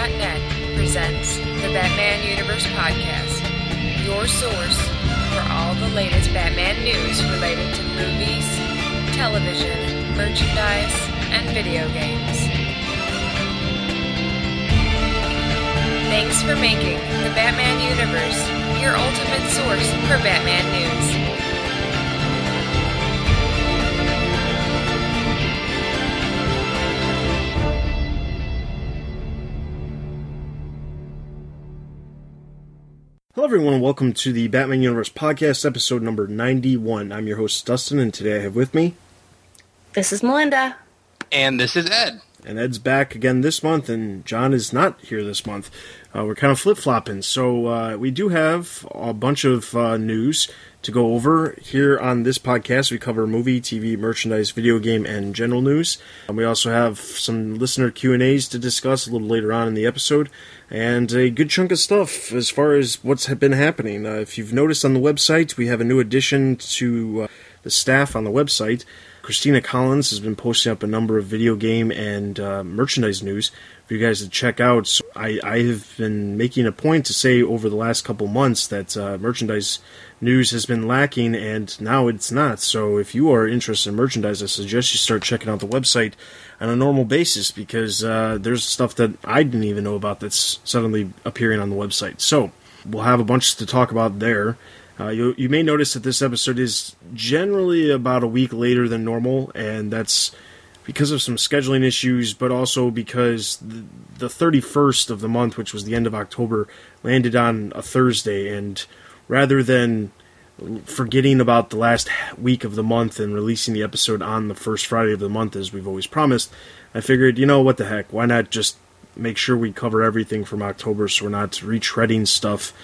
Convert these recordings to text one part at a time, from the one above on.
BatmanUniverse.net presents the Batman Universe Podcast, your source for all the latest Batman news related to movies, television, merchandise, and video games. Thanks for making the Batman Universe your ultimate source for Batman news. Hello, everyone, welcome to the Batman Universe Podcast, episode number 91. I'm your host, Dustin, and today I have with me, This is Melinda. And this is Ed. And Ed's back again this month, and John is not here this month. Uh, we're kind of flip flopping, so uh, we do have a bunch of uh, news to go over here on this podcast. We cover movie, TV, merchandise, video game, and general news. And we also have some listener Q and A's to discuss a little later on in the episode, and a good chunk of stuff as far as what's been happening. Uh, if you've noticed on the website, we have a new addition to uh, the staff on the website. Christina Collins has been posting up a number of video game and uh, merchandise news for you guys to check out. So I, I have been making a point to say over the last couple months that uh, merchandise news has been lacking, and now it's not. So if you are interested in merchandise, I suggest you start checking out the website on a normal basis because uh, there's stuff that I didn't even know about that's suddenly appearing on the website. So we'll have a bunch to talk about there. Uh, you, you may notice that this episode is generally about a week later than normal, and that's because of some scheduling issues, but also because the, the 31st of the month, which was the end of October, landed on a Thursday, and rather than forgetting about the last week of the month and releasing the episode on the first Friday of the month, as we've always promised, I figured, you know, what the heck, why not just make sure we cover everything from October so we're not retreading stuff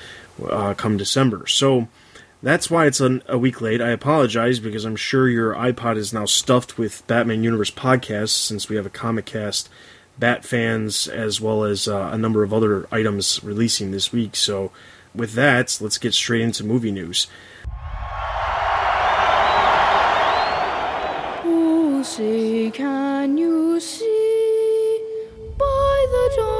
uh, come December. So that's why it's an, a week late. I apologize because I'm sure your iPod is now stuffed with Batman Universe podcasts since we have a Comic Cast, Bat fans, as well as uh, a number of other items releasing this week. So with that, let's get straight into movie news. Lucy, can you see by the early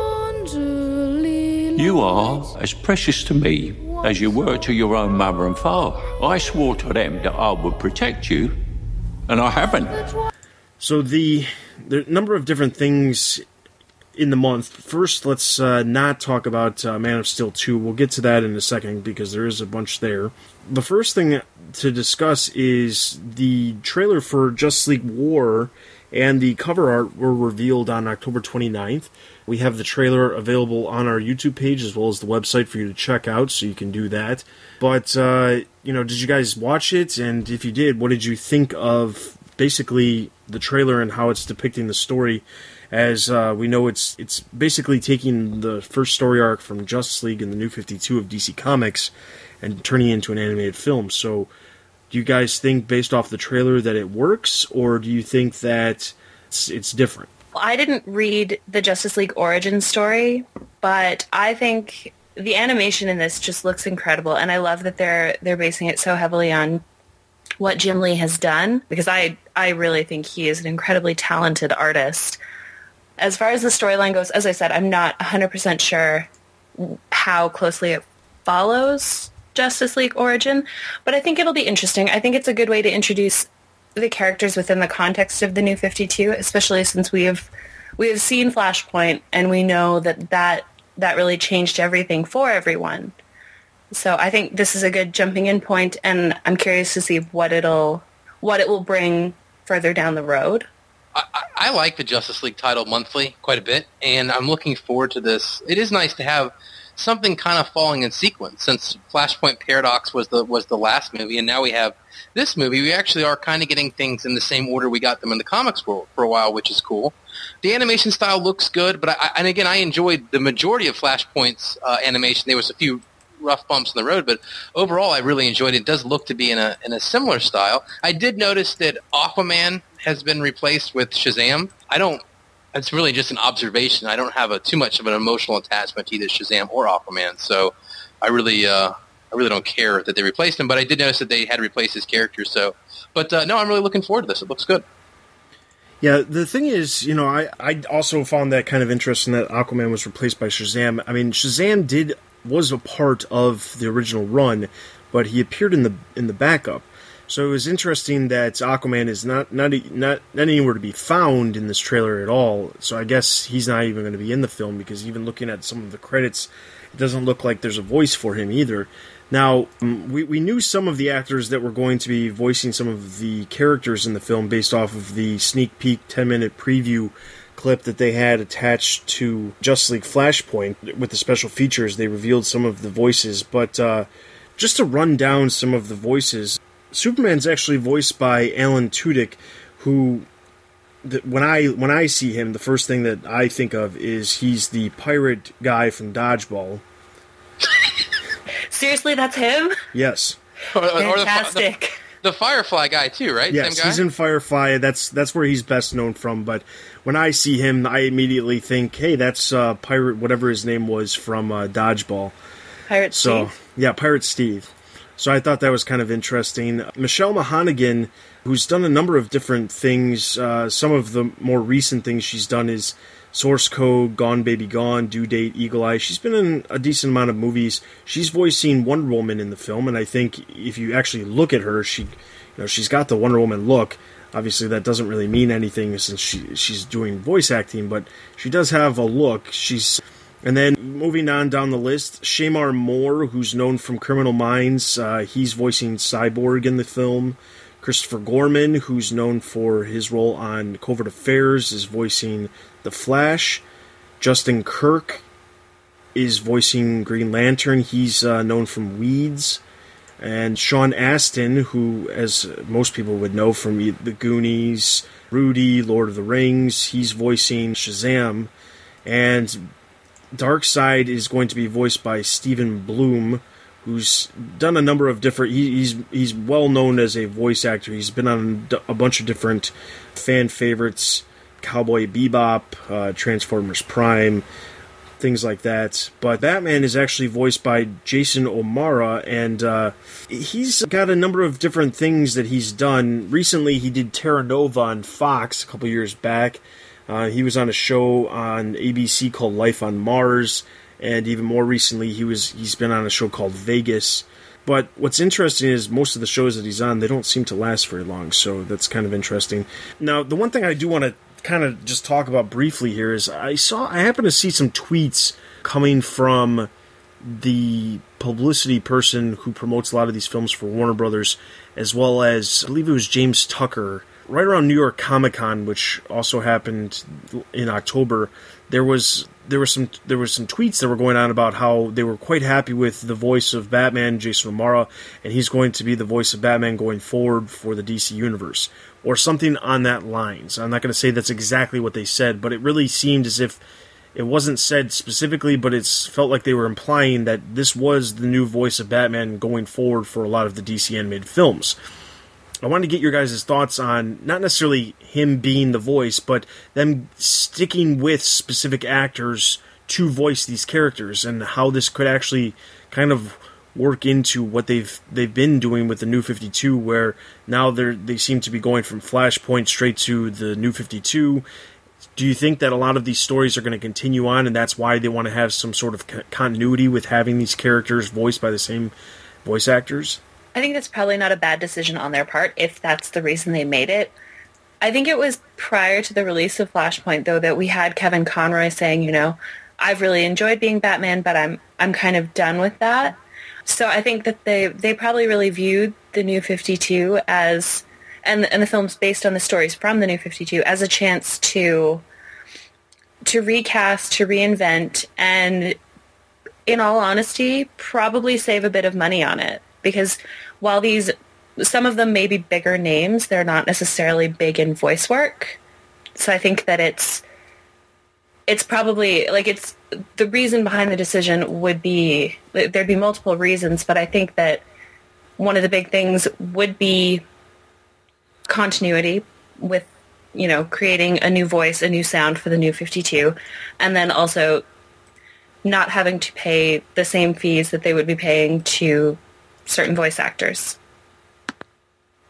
You are as precious to me as you were to your own mother and father. I swore to them that I would protect you, and I haven't. So the the number of different things in the month. First, let's uh, not talk about uh, Man of Steel 2. We'll get to that in a second because there is a bunch there. The first thing to discuss is the trailer for Justice League War and the cover art were revealed on October 29th. We have the trailer available on our YouTube page as well as the website for you to check out, so you can do that. But, uh, you know, did you guys watch it? And if you did, what did you think of basically the trailer and how it's depicting the story? As uh, we know, it's it's basically taking the first story arc from Justice League and the New 52 of DC Comics and turning it into an animated film. So, do you guys think, based off the trailer, that it works, or do you think that it's, it's different? I didn't read the Justice League origin story, but I think the animation in this just looks incredible, and I love that they're they're basing it so heavily on what Jim Lee has done because I I really think he is an incredibly talented artist. As far as the storyline goes, as I said, I'm not 100% sure how closely it follows Justice League origin, but I think it'll be interesting. I think it's a good way to introduce the characters within the context of the New 52, especially since we have we have seen Flashpoint and we know that that that really changed everything for everyone. So I think this is a good jumping in point and I'm curious to see what it'll what it will bring further down the road. I- I like the Justice League title monthly quite a bit, and I'm looking forward to this. It is nice to have something kind of falling in sequence since Flashpoint Paradox was the was the last movie, and now we have this movie. We actually are kind of getting things in the same order we got them in the comics world for a while, which is cool. The animation style looks good, but I, and again, I enjoyed the majority of Flashpoint's uh, animation. There was a few rough bumps in the road, but overall, I really enjoyed it. It does look to be in a in a similar style. I did notice that Aquaman has been replaced with Shazam. I don't. It's really just an observation. I don't have a too much of an emotional attachment to either Shazam or Aquaman, so I really, uh, I really don't care that they replaced him. But I did notice that they had replaced his character. So, but uh, no, I'm really looking forward to this. It looks good. Yeah, the thing is, you know, I, I also found that kind of interesting that Aquaman was replaced by Shazam. I mean, Shazam did was a part of the original run, but he appeared in the in the backup. So it was interesting that Aquaman is not not not, not anywhere to be found in this trailer at all. So I guess he's not even going to be in the film because even looking at some of the credits, it doesn't look like there's a voice for him either. Now, um, we, we knew some of the actors that were going to be voicing some of the characters in the film based off of the sneak peek 10 minute preview clip that they had attached to Justice League Flashpoint with the special features. They revealed some of the voices, but uh, just to run down some of the voices, Superman's actually voiced by Alan Tudyk, who when I when I see him, the first thing that I think of is he's the pirate guy from Dodgeball. Seriously, that's him? Yes. Or, or the- Fantastic. The, the Firefly guy too, right? Yes, Same guy? he's in Firefly. That's that's where he's best known from. But when I see him, I immediately think, "Hey, that's uh, pirate, whatever his name was from uh, Dodgeball." Pirate So Steve. yeah, Pirate Steve. So I thought that was kind of interesting. Michelle Monaghan, who's done a number of different things. Uh, some of the more recent things she's done is Source Code, Gone Baby Gone, Due Date, Eagle Eye. She's been in a decent amount of movies. She's voicing Wonder Woman in the film, and I think if you actually look at her, she, you know, she's got the Wonder Woman look. Obviously, that doesn't really mean anything since she she's doing voice acting, but she does have a look. She's and then moving on down the list, Shemar Moore, who's known from Criminal Minds, uh, he's voicing Cyborg in the film. Christopher Gorham, who's known for his role on Covert Affairs, is voicing The Flash. Justin Kirk is voicing Green Lantern. He's uh, known from Weeds. And Sean Astin, who, as most people would know from The Goonies, Rudy, Lord of the Rings, he's voicing Shazam. And Darkseid is going to be voiced by Stephen Blum, who's done a number of different. He, he's he's well known as a voice actor. He's been on a bunch of different fan favorites, Cowboy Bebop, uh, Transformers Prime, things like that. But Batman is actually voiced by Jason O'Mara, and uh, he's got a number of different things that he's done. Recently, he did Terra Nova on Fox a couple years back. Uh, he was on a show on ABC called Life on Mars, and even more recently, he was he's been on a show called Vegas. But what's interesting is most of the shows that he's on, they don't seem to last very long, so that's kind of interesting. Now, the one thing I do want to kind of just talk about briefly here is I saw I happen to see some tweets coming from the publicity person who promotes a lot of these films for Warner Brothers, as well as I believe it was James Tucker, right around New York Comic Con, which also happened in October. There was there was some there was some tweets that were going on about how they were quite happy with the voice of Batman, Jason O'Mara, and he's going to be the voice of Batman going forward for the DC universe, or something on that lines. I'm not going to say that's exactly what they said, but it really seemed as if it wasn't said specifically, but it's felt like they were implying that this was the new voice of Batman going forward for a lot of the DC animated films. I wanted to get your guys' thoughts on not necessarily him being the voice, but them sticking with specific actors to voice these characters and how this could actually kind of work into what they've they've been doing with the new 52 where now they're they seem to be going from Flashpoint straight to the new 52 do you think that a lot of these stories are going to continue on and that's why they want to have some sort of co- continuity with having these characters voiced by the same voice actors I think that's probably not a bad decision on their part if that's the reason they made it. I think it was prior to the release of Flashpoint though that we had Kevin Conroy saying, you know, I've really enjoyed being Batman, but I'm I'm kind of done with that. So I think that they they probably really viewed the New 52 as and and the films based on the stories from the New 52 as a chance to to recast, to reinvent and in all honesty, probably save a bit of money on it because while these some of them may be bigger names, they're not necessarily big in voice work. So I think that it's it's probably like it's the reason behind the decision would be there'd be multiple reasons, but I think that one of the big things would be continuity with you know creating a new voice, a new sound for the new 52 and then also not having to pay the same fees that they would be paying to certain voice actors.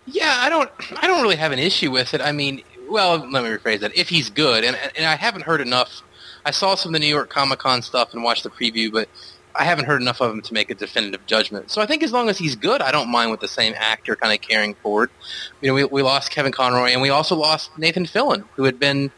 Yeah, I don't I don't really have an issue with it. I mean, well, let me rephrase that. If he's good, and and I haven't heard enough. I saw some of the New York Comic Con stuff and watched the preview, but I haven't heard enough of him to make a definitive judgment. So I think as long as he's good, I don't mind with the same actor kind of carrying forward. You know, we, we lost Kevin Conroy, and we also lost Nathan Fillion, who had been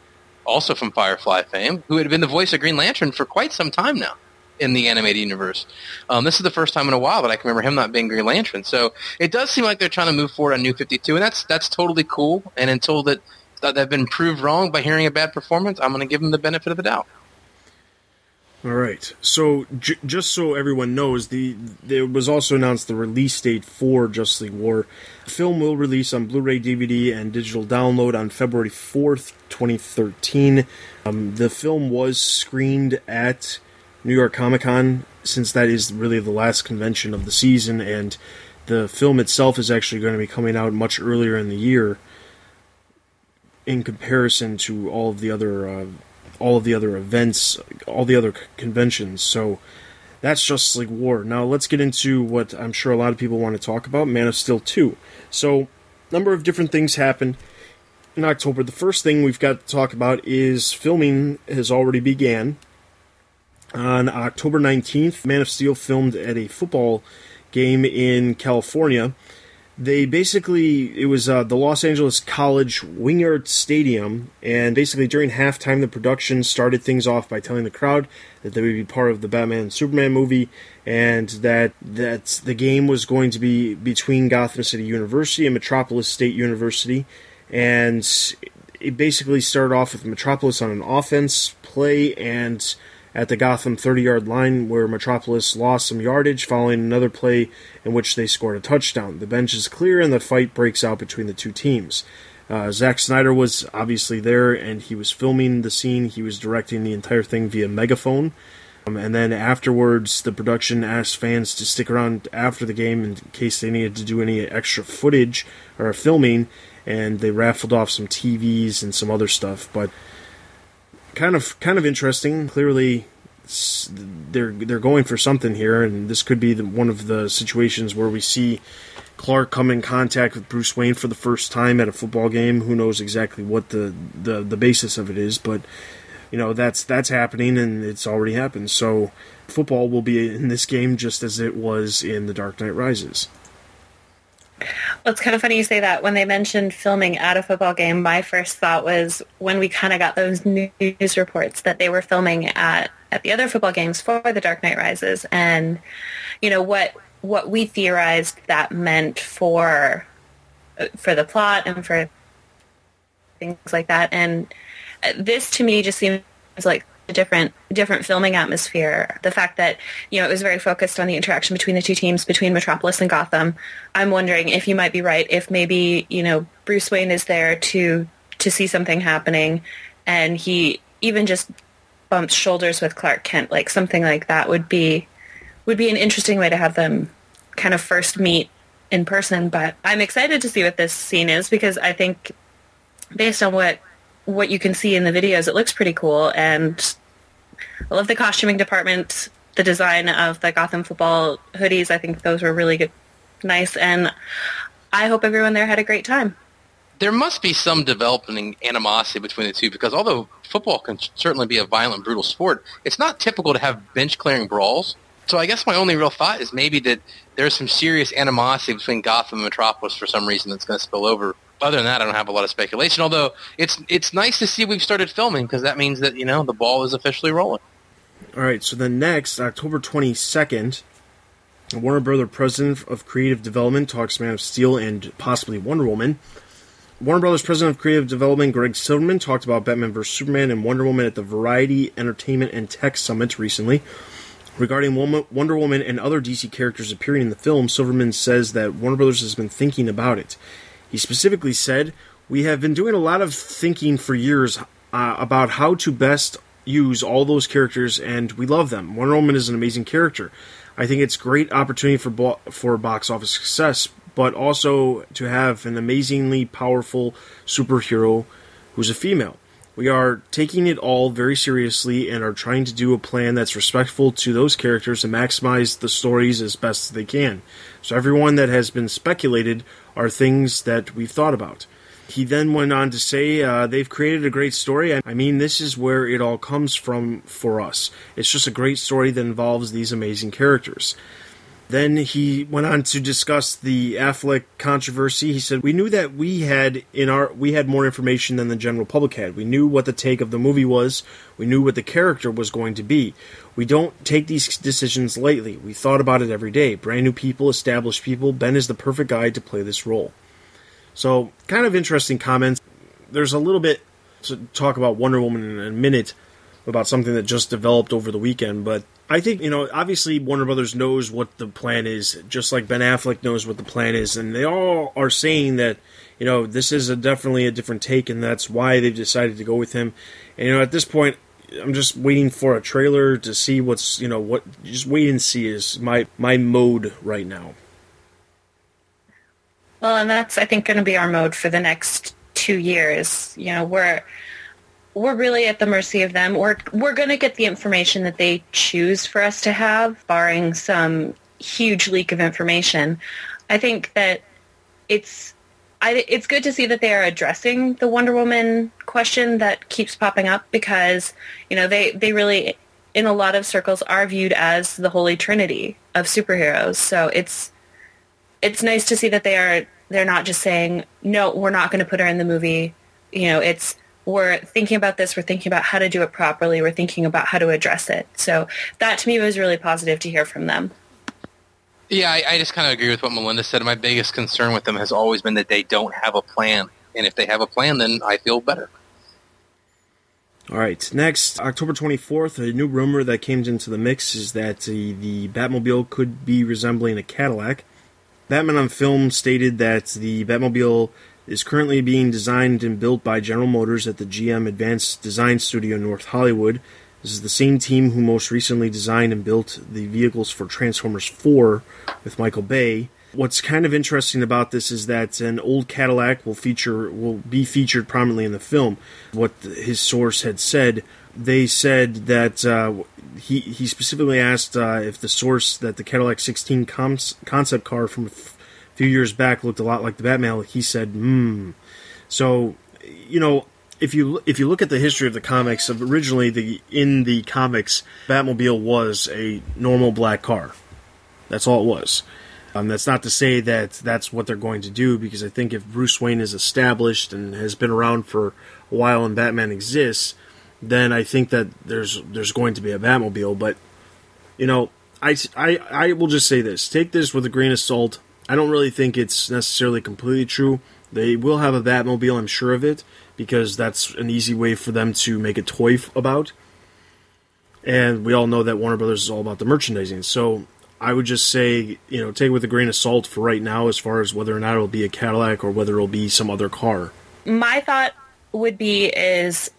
also from Firefly fame, who had been the voice of Green Lantern for quite some time now in the animated universe. Um, this is the first time in a while that I can remember him not being Green Lantern. So it does seem like they're trying to move forward on New 52, and that's that's totally cool. And until that, that they've been proved wrong by hearing a bad performance, I'm going to give them the benefit of the doubt. All right. So j- just so everyone knows, the there was also announced the release date for Justice League War. The film will release on Blu-ray, DVD, and digital download on February fourth, twenty thirteen. Um, the film was screened at New York Comic Con, since that is really the last convention of the season, and the film itself is actually going to be coming out much earlier in the year in comparison to all of the other uh, all of the other events, all the other conventions. So that's Justice League War. Now let's get into what I'm sure a lot of people want to talk about: Man of Steel 2. So, number of different things happened in October. The first thing we've got to talk about is filming has already began. On October 19th, Man of Steel filmed at a football game in California. They basically it was uh, the Los Angeles College Wingert Stadium, and basically during halftime, the production started things off by telling the crowd that they would be part of the Batman Superman movie, and that that the game was going to be between Gotham City University and Metropolis State University, and it basically started off with Metropolis on an offense play and at the Gotham 30 yard line where Metropolis lost some yardage following another play in which they scored a touchdown. The bench is clear and the fight breaks out between the two teams. Uh, Zack Snyder was obviously there and he was filming the scene. He was directing the entire thing via megaphone. Um, and then afterwards, the production asked fans to stick around after the game in case they needed to do any extra footage or filming. And they raffled off some TVs and some other stuff. But kind of kind of interesting. Clearly, they're they're going for something here, and this could be the, one of the situations where we see Clark come in contact with Bruce Wayne for the first time at a football game. Who knows exactly what the the, the basis of it is, but you know that's that's happening, and it's already happened. So football will be in this game just as it was in The Dark Knight Rises. Well, it's kind of funny you say that. When they mentioned filming at a football game, my first thought was when we kind of got those news reports that they were filming at at the other football games for The Dark Knight Rises, and you know what what we theorized that meant for for the plot and for things like that. And this to me just seems like different different filming atmosphere. The fact that you know it was very focused on the interaction between the two teams, between Metropolis and Gotham. I'm wondering if you might be right. If maybe you know Bruce Wayne is there to to see something happening, and he even just bumps shoulders with Clark Kent, like something like that would be would be an interesting way to have them kind of first meet in person. But I'm excited to see what this scene is because I think based on what what you can see in the videos, it looks pretty cool. And I love the costuming department, the design of the Gotham football hoodies. I think those were really good, nice. And I hope everyone there had a great time. There must be some developing animosity between the two because although football can certainly be a violent, brutal sport, it's not typical to have bench clearing brawls. So I guess my only real thought is maybe that there's some serious animosity between Gotham and Metropolis for some reason that's going to spill over other than that, I don't have a lot of speculation. Although it's it's nice to see we've started filming because that means that you know the ball is officially rolling. All right. So then next, October twenty second, Warner Brother president of creative development talks Man of Steel and possibly Wonder Woman. Warner Brothers president of creative development Greg Silverman talked about Batman vs Superman and Wonder Woman at the Variety Entertainment and Tech Summit recently. Regarding Wonder Woman and other DC characters appearing in the film, Silverman says that Warner Brothers has been thinking about it. He specifically said, We have been doing a lot of thinking for years uh, about how to best use all those characters, and we love them. Wonder Woman is an amazing character. I think it's great opportunity for bo- for box office success, but also to have an amazingly powerful superhero who's a female. We are taking it all very seriously and are trying to do a plan that's respectful to those characters and maximize the stories as best they can. So everyone that has been speculated are things that we've thought about. He then went on to say, uh, they've created a great story. I mean, this is where it all comes from for us. It's just a great story that involves these amazing characters. Then he went on to discuss the Affleck controversy. He said, "We knew that we had in our we had more information than the general public had. We knew what the take of the movie was. We knew what the character was going to be. We don't take these decisions lightly. We thought about it every day. Brand new people, established people. Ben is the perfect guy to play this role." So, kind of interesting comments. There's a little bit to talk about Wonder Woman in a minute about something that just developed over the weekend, but I think, you know, obviously Warner Brothers knows what the plan is, just like Ben Affleck knows what the plan is, and they all are saying that, you know, this is a, definitely a different take, and that's why they've decided to go with him. And, you know, at this point, I'm just waiting for a trailer to see what's, you know, what, just wait and see is my, my mode right now. Well, and that's, I think, going to be our mode for the next two years. You know, we're, we're really at the mercy of them. We're we're going to get the information that they choose for us to have, barring some huge leak of information. I think that it's I, it's good to see that they are addressing the Wonder Woman question that keeps popping up because you know they they really in a lot of circles are viewed as the holy trinity of superheroes. So it's it's nice to see that they are they're not just saying no, we're not going to put her in the movie. You know, it's we're thinking about this, we're thinking about how to do it properly, we're thinking about how to address it. So that to me was really positive to hear from them. Yeah, I, I just kind of agree with what Melinda said. My biggest concern with them has always been that they don't have a plan. And if they have a plan, then I feel better. All right, next, October 24th, a new rumor that came into the mix is that the, the Batmobile could be resembling a Cadillac. Batman on Film stated that the Batmobile is currently being designed and built by General Motors at the GM Advanced Design Studio in North Hollywood. This is the same team who most recently designed and built the vehicles for Transformers 4 with Michael Bay. What's kind of interesting about this is that an old Cadillac will feature will be featured prominently in the film. What his source had said, they said that uh, he he specifically asked uh, if the source that the Cadillac 16 concept car from a few years back looked a lot like the Batman. He said, "Hmm." So, you know, if you if you look at the history of the comics, of originally the in the comics, Batmobile was a normal black car. That's all it was. Um, that's not to say that that's what they're going to do, because I think if Bruce Wayne is established and has been around for a while and Batman exists, then I think that there's there's going to be a Batmobile. But you know, I, I, I will just say this: take this with a grain of salt. I don't really think it's necessarily completely true. They will have a Batmobile, I'm sure of it, because that's an easy way for them to make a toy f- about. And we all know that Warner Brothers is all about the merchandising. So I would just say, you know, take it with a grain of salt for right now as far as whether or not it'll be a Cadillac or whether it'll be some other car. My thought would be is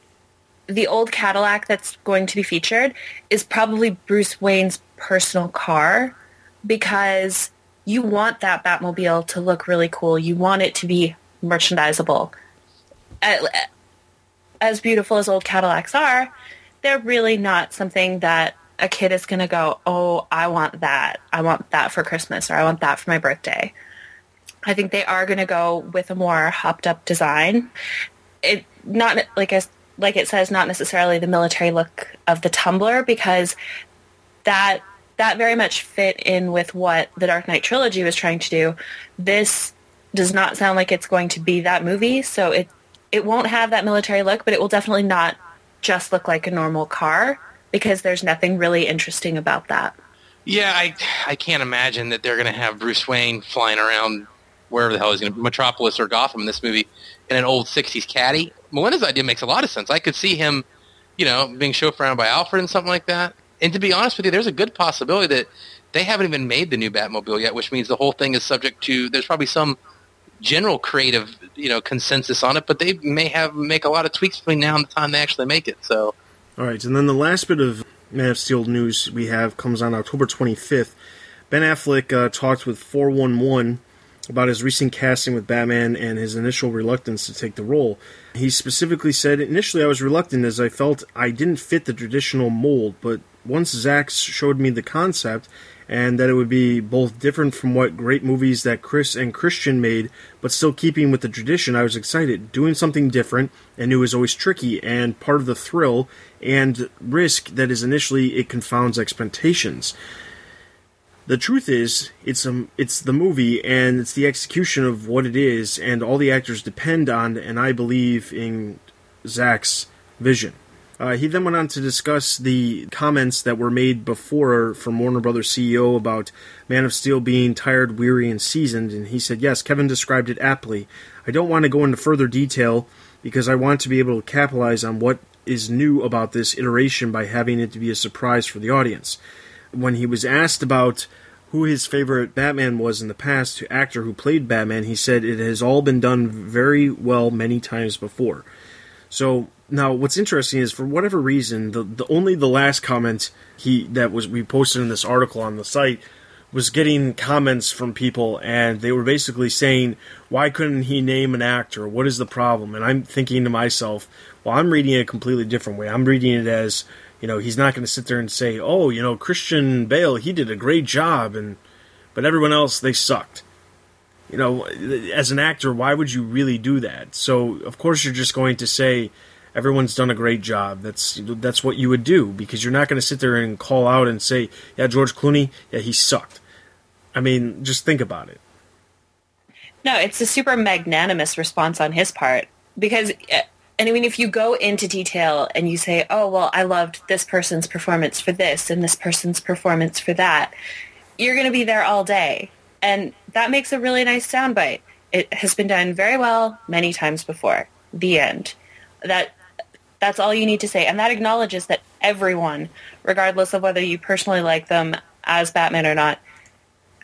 the old Cadillac that's going to be featured is probably Bruce Wayne's personal car because you want that Batmobile to look really cool. You want it to be merchandisable. As beautiful as old Cadillacs are, they're really not something that a kid is going to go, oh, I want that. I want that for Christmas or I want that for my birthday. I think they are going to go with a more hopped up design. It not like as like it says, not necessarily the military look of the Tumbler because that that very much fit in with what the Dark Knight trilogy was trying to do. This does not sound like it's going to be that movie, so it it won't have that military look, but it will definitely not just look like a normal car because there's nothing really interesting about that. Yeah, I I can't imagine that they're going to have Bruce Wayne flying around wherever the hell he's going to Metropolis or Gotham in this movie in an old 60s caddy. Melinda's idea makes a lot of sense. I could see him, you know, being chauffeured around by Alfred and something like that and to be honest with you, there's a good possibility that they haven't even made the new Batmobile yet, which means the whole thing is subject to. There's probably some general creative, you know, consensus on it, but they may have make a lot of tweaks between now and the time they actually make it. So, all right, and then the last bit of Man of Steel news we have comes on October 25th. Ben Affleck uh, talked with 411 about his recent casting with Batman and his initial reluctance to take the role. He specifically said, Initially, I was reluctant as I felt I didn't fit the traditional mold, but once Zack showed me the concept and that it would be both different from what great movies that Chris and Christian made, but still keeping with the tradition, I was excited. Doing something different and knew was always tricky and part of the thrill and risk that is initially it confounds expectations. The truth is, it's um, it's the movie and it's the execution of what it is, and all the actors depend on, and I believe in Zack's vision. Uh, he then went on to discuss the comments that were made before from Warner Brothers CEO about Man of Steel being tired, weary, and seasoned, and he said, Yes, Kevin described it aptly. I don't want to go into further detail because I want to be able to capitalize on what is new about this iteration by having it to be a surprise for the audience. When he was asked about who his favorite Batman was in the past, to actor who played Batman, he said it has all been done very well many times before. So now, what's interesting is for whatever reason, the, the only the last comment he that was we posted in this article on the site was getting comments from people, and they were basically saying, "Why couldn't he name an actor? What is the problem?" And I'm thinking to myself, "Well, I'm reading it a completely different way. I'm reading it as, you know, he's not going to sit there and say, "Oh, you know, Christian Bale, he did a great job," and but everyone else they sucked." You know, as an actor, why would you really do that? So, of course, you're just going to say everyone's done a great job. That's that's what you would do because you're not going to sit there and call out and say, "Yeah, George Clooney, yeah, he sucked." I mean, just think about it. No, it's a super magnanimous response on his part because eh, and I mean if you go into detail and you say, "Oh, well, I loved this person's performance for this and this person's performance for that." You're going to be there all day. And that makes a really nice soundbite. It has been done very well many times before. The end. That that's all you need to say. And that acknowledges that everyone, regardless of whether you personally like them as Batman or not,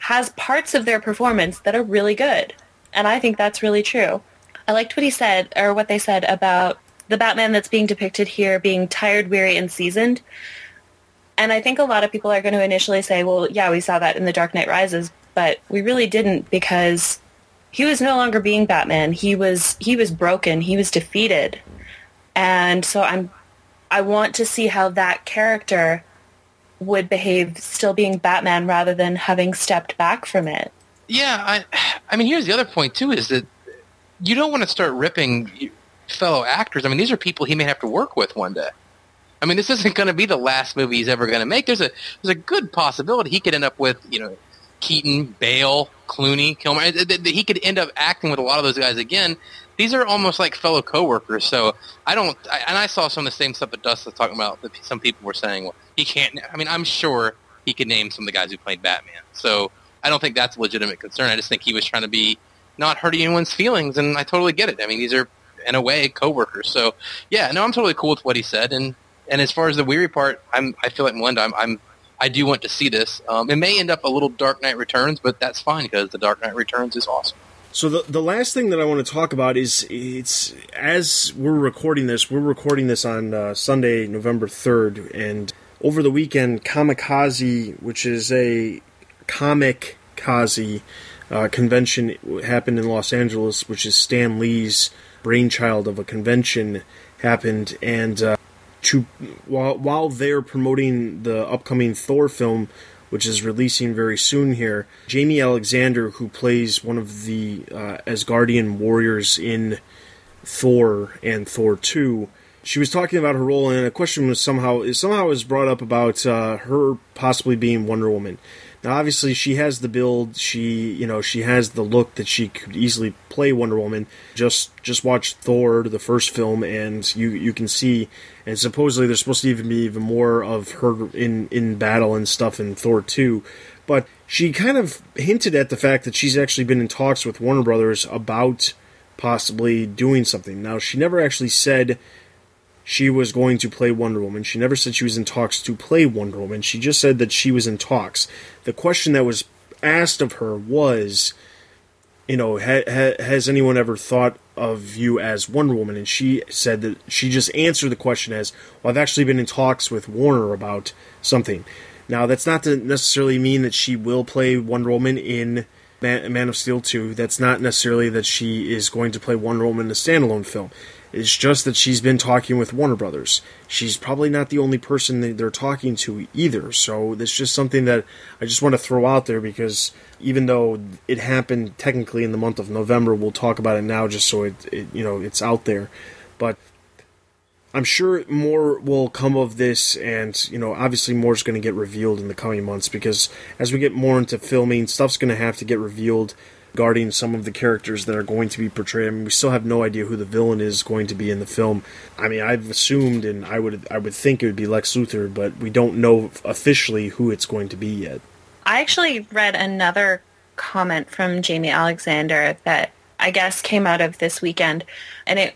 has parts of their performance that are really good. And I think that's really true. I liked what he said, or what they said about the Batman that's being depicted here being tired, weary, and seasoned. And I think a lot of people are going to initially say, well, yeah, we saw that in The Dark Knight Rises, but we really didn't because he was no longer being Batman. He was he was broken. He was defeated. And so I'm I want to see how that character would behave still being Batman rather than having stepped back from it. Yeah, I I mean here's the other point too is that you don't want to start ripping fellow actors. I mean these are people he may have to work with one day. I mean this isn't going to be the last movie he's ever going to make. There's a there's a good possibility he could end up with, you know, Keaton, Bale, Clooney, Kilmer. He could end up acting with a lot of those guys again these are almost like fellow coworkers. So I don't, I, and I saw some of the same stuff that Dust was talking about. That some people were saying, well, he can't. I mean, I'm sure he could name some of the guys who played Batman. So I don't think that's a legitimate concern. I just think he was trying to be not hurting anyone's feelings, and I totally get it. I mean, these are in a way coworkers. So yeah, no, I'm totally cool with what he said. And and as far as the weary part, I'm I feel like Melinda, I'm, I'm I do want to see this. Um, it may end up a little Dark Knight Returns, but that's fine because the Dark Knight Returns is awesome. So the the last thing that I want to talk about is it's as we're recording this, we're recording this on uh, Sunday, November third, and over the weekend, Comikaze, which is a comic kazi uh, convention, happened in Los Angeles, which is Stan Lee's brainchild of a convention, happened, and uh, to while while they're promoting the upcoming Thor film which is releasing very soon here. Jaimie Alexander, who plays one of the uh, Asgardian warriors in Thor and Thor 2, she was talking about her role, and a question was somehow somehow was brought up about uh, her possibly being Wonder Woman. Now, obviously, she has the build. She, you know, she has the look that she could easily play Wonder Woman. Just, just watch Thor, the first film, and you you can see. And supposedly, there's supposed to even be even more of her in in battle and stuff in Thor two. But she kind of hinted at the fact that she's actually been in talks with Warner Brothers about possibly doing something. Now, she never actually said she was going to play Wonder Woman. She never said she was in talks to play Wonder Woman. She just said that she was in talks. The question that was asked of her was, you know, ha- ha- has anyone ever thought of you as Wonder Woman? And she said that she just answered the question as, well, I've actually been in talks with Warner about something. Now, that's not to necessarily mean that she will play Wonder Woman in Man, of Steel 2. That's not necessarily that she is going to play Wonder Woman in a standalone film It's just that she's been talking with Warner Brothers. She's probably not the only person that they're talking to either. So it's just something that I just want to throw out there because even though it happened technically in the month of November, we'll talk about it now just so it, it you know it's out there. But I'm sure more will come of this, and you know, obviously more is going to get revealed in the coming months because as we get more into filming, stuff's going to have to get revealed regarding some of the characters that are going to be portrayed. I mean, we still have no idea who the villain is going to be in the film. I mean, I've assumed and I would I would think it would be Lex Luthor, but we don't know officially who it's going to be yet. I actually read another comment from Jaimie Alexander that I guess came out of this weekend, and it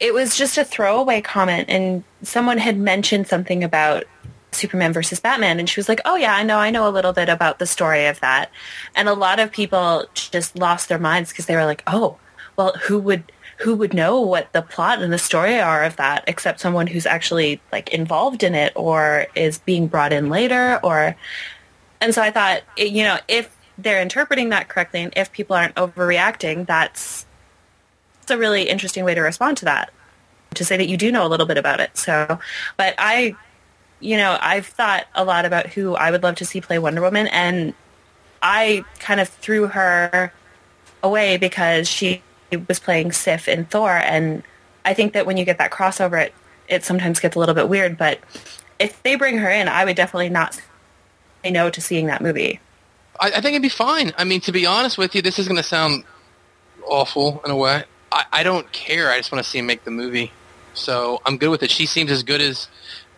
it was just a throwaway comment, and someone had mentioned something about Superman versus Batman. And she was like, oh yeah, I know, I know a little bit about the story of that. And a lot of people just lost their minds because they were like, oh, well, who would, who would know what the plot and the story are of that except someone who's actually like involved in it or is being brought in later or, and so I thought, eh, you know, if they're interpreting that correctly and if people aren't overreacting, that's, that's a really interesting way to respond to that to say that you do know a little bit about it. So, but I you know, I've thought a lot about who I would love to see play Wonder Woman, and I kind of threw her away because she was playing Sif in Thor, and I think that when you get that crossover, it it sometimes gets a little bit weird. But if they bring her in, I would definitely not say no to seeing that movie. I, I think it'd be fine. I mean, to be honest with you, this is going to sound awful in a way. I, I don't care. I just want to see him make the movie. So I'm good with it. She seems as good as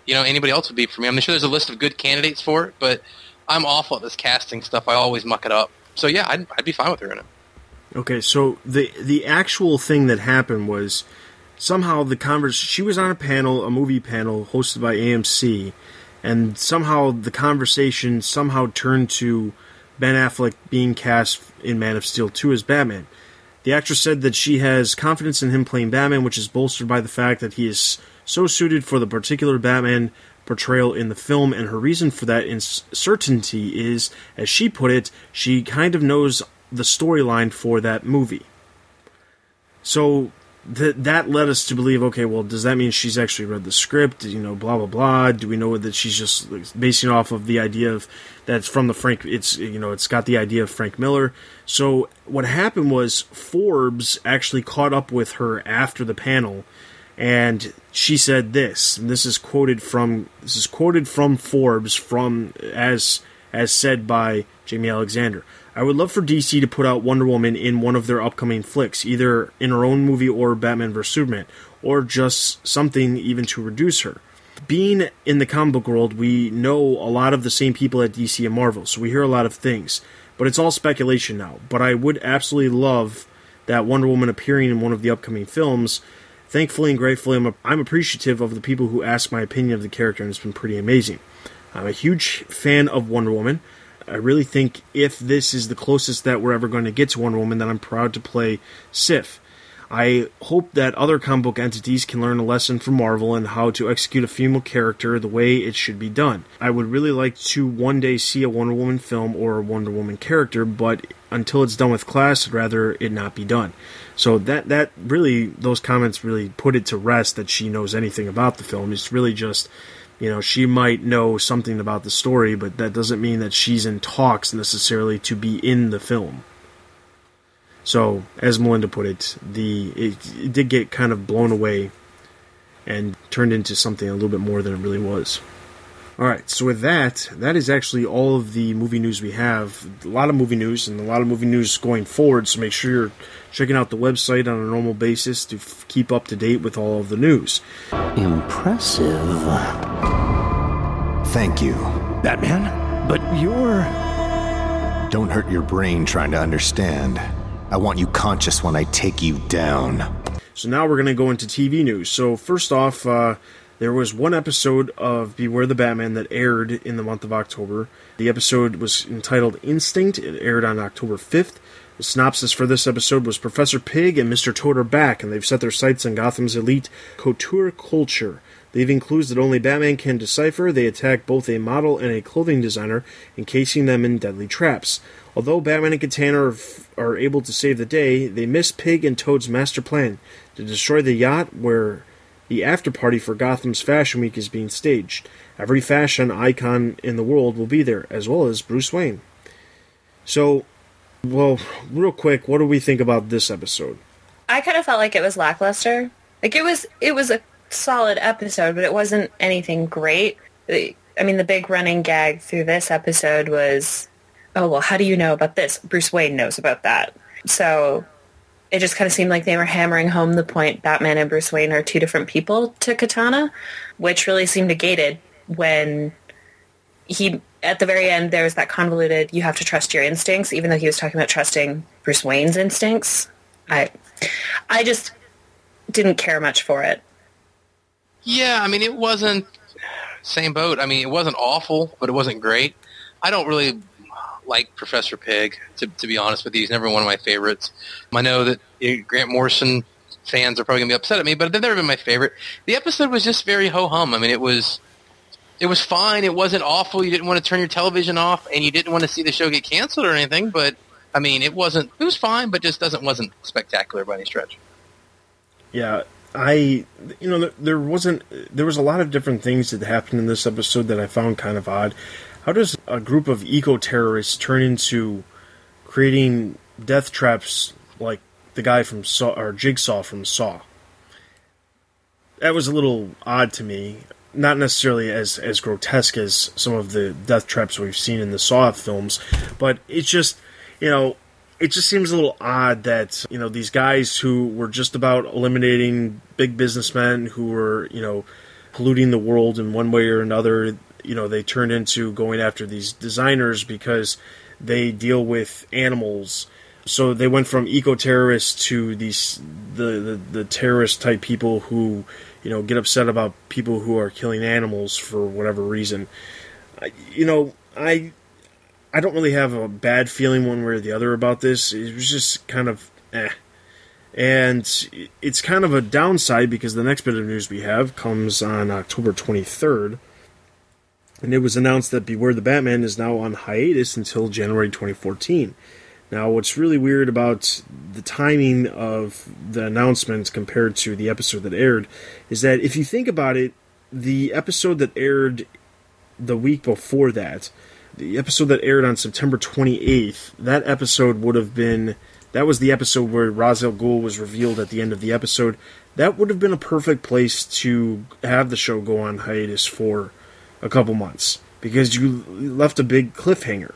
you know anybody else would be for me. I'm sure there's a list of good candidates for it, but I'm awful at this casting stuff. I always muck it up. So yeah, I'd, I'd be fine with her in it. Okay, so the the actual thing that happened was somehow the converse she was on a panel, a movie panel hosted by AMC, and somehow the conversation somehow turned to Ben Affleck being cast in Man of Steel 2 as Batman. The actress said that she has confidence in him playing Batman, which is bolstered by the fact that he is so suited for the particular Batman portrayal in the film, and her reason for that uncertainty is, as she put it, she kind of knows the storyline for that movie. So th- that led us to believe, okay, well, does that mean she's actually read the script? You know, blah blah blah. Do we know that she's just basing off of the idea of that's from the Frank? It's you know, it's got the idea of Frank Miller. So what happened was Forbes actually caught up with her after the panel and she said this and this is quoted from this is quoted from Forbes from as as said by Jaimie Alexander. I would love for DC to put out Wonder Woman in one of their upcoming flicks, either in her own movie or Batman vs Superman, or just something even to reduce her. Being in the comic book world, we know a lot of the same people at DC and Marvel, so we hear a lot of things. But it's all speculation now. But I would absolutely love that Wonder Woman appearing in one of the upcoming films thankfully and gratefully, I'm, I'm appreciative of the people who ask my opinion of the character, and it's been pretty amazing. I'm a huge fan of Wonder Woman. I really think if this is the closest that we're ever going to get to Wonder Woman, then I'm proud to play Sif. I hope that other comic book entities can learn a lesson from Marvel and how to execute a female character the way it should be done. I would really like to one day see a Wonder Woman film or a Wonder Woman character, but until it's done with class, I'd rather it not be done. So that that really those comments really put it to rest that she knows anything about the film. It's really just you know she might know something about the story, but that doesn't mean that she's in talks necessarily to be in the film. So, as Melinda put it, the it, it did get kind of blown away and turned into something a little bit more than it really was. All right, so with that, that is actually all of the movie news we have. A lot of movie news and a lot of movie news going forward, so make sure you're checking out the website on a normal basis to f- keep up to date with all of the news. Impressive. Thank you, Batman. But you're. Don't hurt your brain trying to understand. I want you conscious when I take you down. So now we're going to go into TV news. So, first off, uh, there was one episode of Beware the Batman that aired in the month of October. The episode was entitled Instinct. It aired on October 5th. The synopsis for this episode was Professor Pig and Mr. Toad are back, and they've set their sights on Gotham's elite couture culture. Leaving clues that only Batman can decipher, they attack both a model and a clothing designer, encasing them in deadly traps. Although Batman and Katana are, are able to save the day, they miss Pig and Toad's master plan to destroy the yacht where the after party for Gotham's Fashion Week is being staged. Every fashion icon in the world will be there, as well as Bruce Wayne. So, well, real quick, what do we think about this episode? I kind of felt like it was lackluster. Like it was, it was a solid episode, but it wasn't anything great. I mean, the big running gag through this episode was, oh well, how do you know about this? Bruce Wayne knows about that. So it just kind of seemed like they were hammering home the point Batman and Bruce Wayne are two different people to Katana, which really seemed negated when he at the very end there was that convoluted you have to trust your instincts even though he was talking about trusting Bruce Wayne's instincts. I I just didn't care much for it. Yeah, I mean, it wasn't same boat. I mean, it wasn't awful, but it wasn't great. I don't really like Professor Pig, to, to be honest with you. He's never one of my favorites. I know that Grant Morrison fans are probably going to be upset at me, but they've never been my favorite. The episode was just very ho-hum. I mean, it was it was fine. It wasn't awful. You didn't want to turn your television off, and you didn't want to see the show get canceled or anything, but I mean, it wasn't. It was fine, but just doesn't wasn't spectacular by any stretch. Yeah, I you know there wasn't there was a lot of different things that happened in this episode that I found kind of odd. How does a group of eco terrorists turn into creating death traps like the guy from Saw or Jigsaw from Saw? That was a little odd to me. Not necessarily as as grotesque as some of the death traps we've seen in the Saw films, but it's just you know it just seems a little odd that you know these guys who were just about eliminating big businessmen who were you know polluting the world in one way or another you know they turned into going after these designers because they deal with animals so they went from eco terrorists to these the, the the terrorist type people who you know get upset about people who are killing animals for whatever reason you know i I don't really have a bad feeling one way or the other about this. It was just kind of eh. And it's kind of a downside because the next bit of news we have comes on October 23rd. And it was announced that Beware the Batman is now on hiatus until January 2014. Now, what's really weird about the timing of the announcement compared to the episode that aired is that if you think about it, the episode that aired the week before that the episode that aired on September 28th, that episode would have been that was the episode where Ra's al Ghul was revealed at the end of the episode. That would have been a perfect place to have the show go on hiatus for a couple months because you left a big cliffhanger.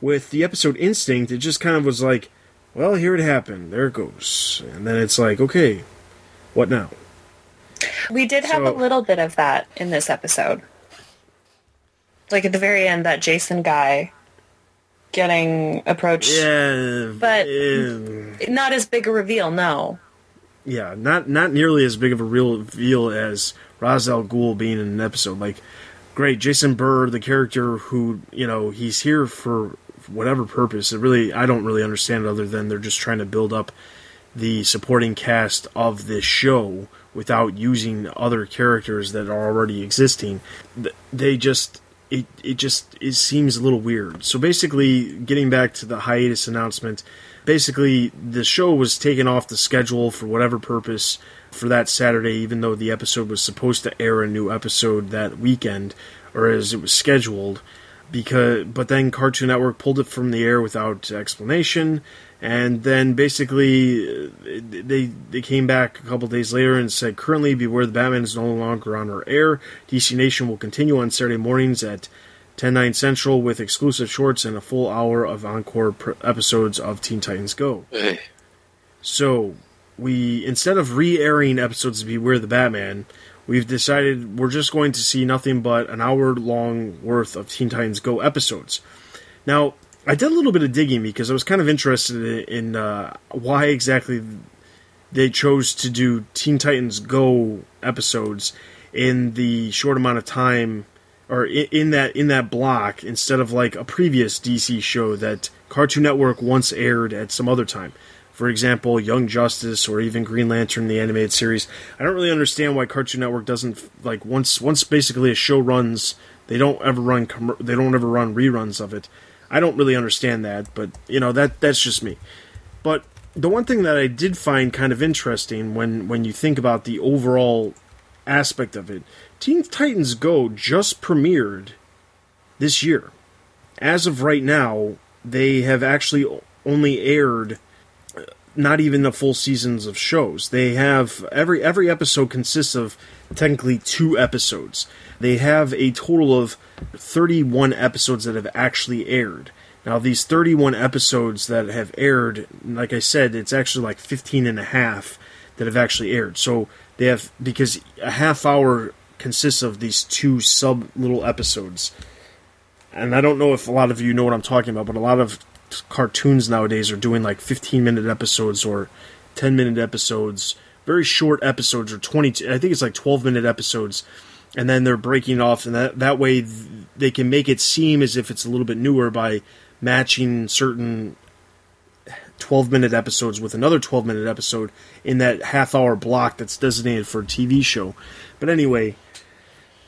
With the episode Instinct, it just kind of was like, well, here it happened. There it goes. And then it's like, okay, what now? We did have so, a little bit of that in this episode like at the very end that Jason guy getting approached. Yeah, but not as big a reveal. No. Yeah, not not nearly as big of a real reveal as Ra's al Ghul being in an episode. Like, great, Jason Burr, the character who you know he's here for whatever purpose. It really, I don't really understand it other than they're just trying to build up the supporting cast of this show without using other characters that are already existing. They just it it just it seems a little weird. So basically, getting back to the hiatus announcement, basically the show was taken off the schedule for whatever purpose for that Saturday, even though the episode was supposed to air a new episode that weekend, or as it was scheduled. Because, but then Cartoon Network pulled it from the air without explanation, and then basically uh, they they came back a couple days later and said currently beware the batman is no longer on our air dc nation will continue on saturday mornings at 10 9 central with exclusive shorts and a full hour of encore episodes of teen titans go Hey. so we instead of re-airing episodes of beware the batman we've decided we're just going to see nothing but an hour long worth of teen titans go episodes now I did a little bit of digging because I was kind of interested in uh, why exactly they chose to do Teen Titans Go episodes in the short amount of time or in, that in that block instead of like a previous DC show that Cartoon Network once aired at some other time. For example, Young Justice or even Green Lantern, the animated series. I don't really understand why Cartoon Network doesn't like once once basically a show runs, they don't ever run they don't ever run reruns of it. I don't really understand that, but you know that that's just me. But the one thing that I did find kind of interesting when when you think about the overall aspect of it, Teen Titans Go just premiered this year. As of right now, they have actually only aired not even the full seasons of shows. They have every every episode consists of technically two episodes. They have a total of 31 episodes that have actually aired. Now these 31 episodes that have aired, like I said, it's actually like 15 and a half that have actually aired. So they have because a half hour consists of these two sub little episodes. And I don't know if a lot of you know what I'm talking about, but a lot of cartoons nowadays are doing like 15 minute episodes or 10 minute episodes, very short episodes or 20 I think it's like 12 minute episodes and then they're breaking off and that that way they can make it seem as if it's a little bit newer by matching certain 12 minute episodes with another 12 minute episode in that half hour block that's designated for a TV show. But anyway,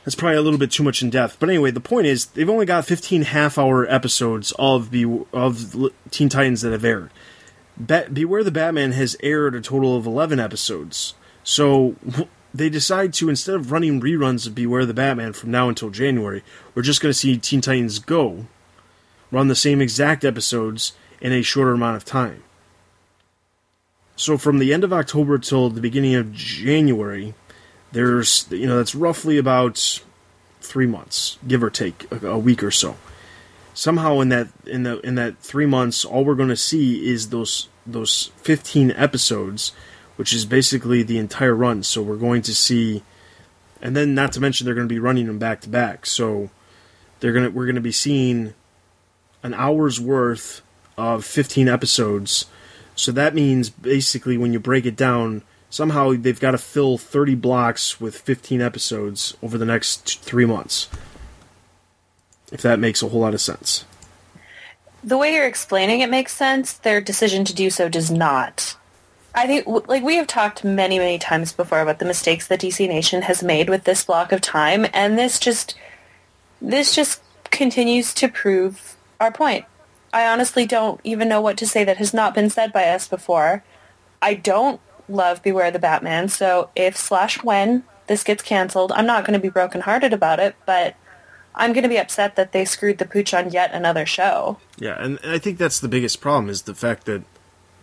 that's probably a little bit too much in depth. But anyway, the point is they've only got 15 half-hour episodes of Be- of Teen Titans that have aired. Be- Beware the Batman has aired a total of 11 episodes. So they decide to instead of running reruns of Beware the Batman from now until January, we're just going to see Teen Titans Go run the same exact episodes in a shorter amount of time. So from the end of October till the beginning of January, there's you know that's roughly about three months, give or take a, a week or so. Somehow in that in the in that three months, all we're going to see is those those 15 episodes, which is basically the entire run. So we're going to see, and then not to mention they're going to be running them back to back. So they're gonna we're going to be seeing an hour's worth of 15 episodes. So that means basically when you break it down, somehow they've got to fill 30 blocks with 15 episodes over the next three months. If that makes a whole lot of sense. The way you're explaining it makes sense. Their decision to do so does not. I think, like we have talked many, many times before about the mistakes that DC Nation has made with this block of time, and this just, this just continues to prove our point. I honestly don't even know what to say that has not been said by us before. I don't love Beware the Batman. So if slash when this gets canceled, I'm not going to be brokenhearted about it, but I'm going to be upset that they screwed the pooch on yet another show. Yeah, and I think that's the biggest problem is the fact that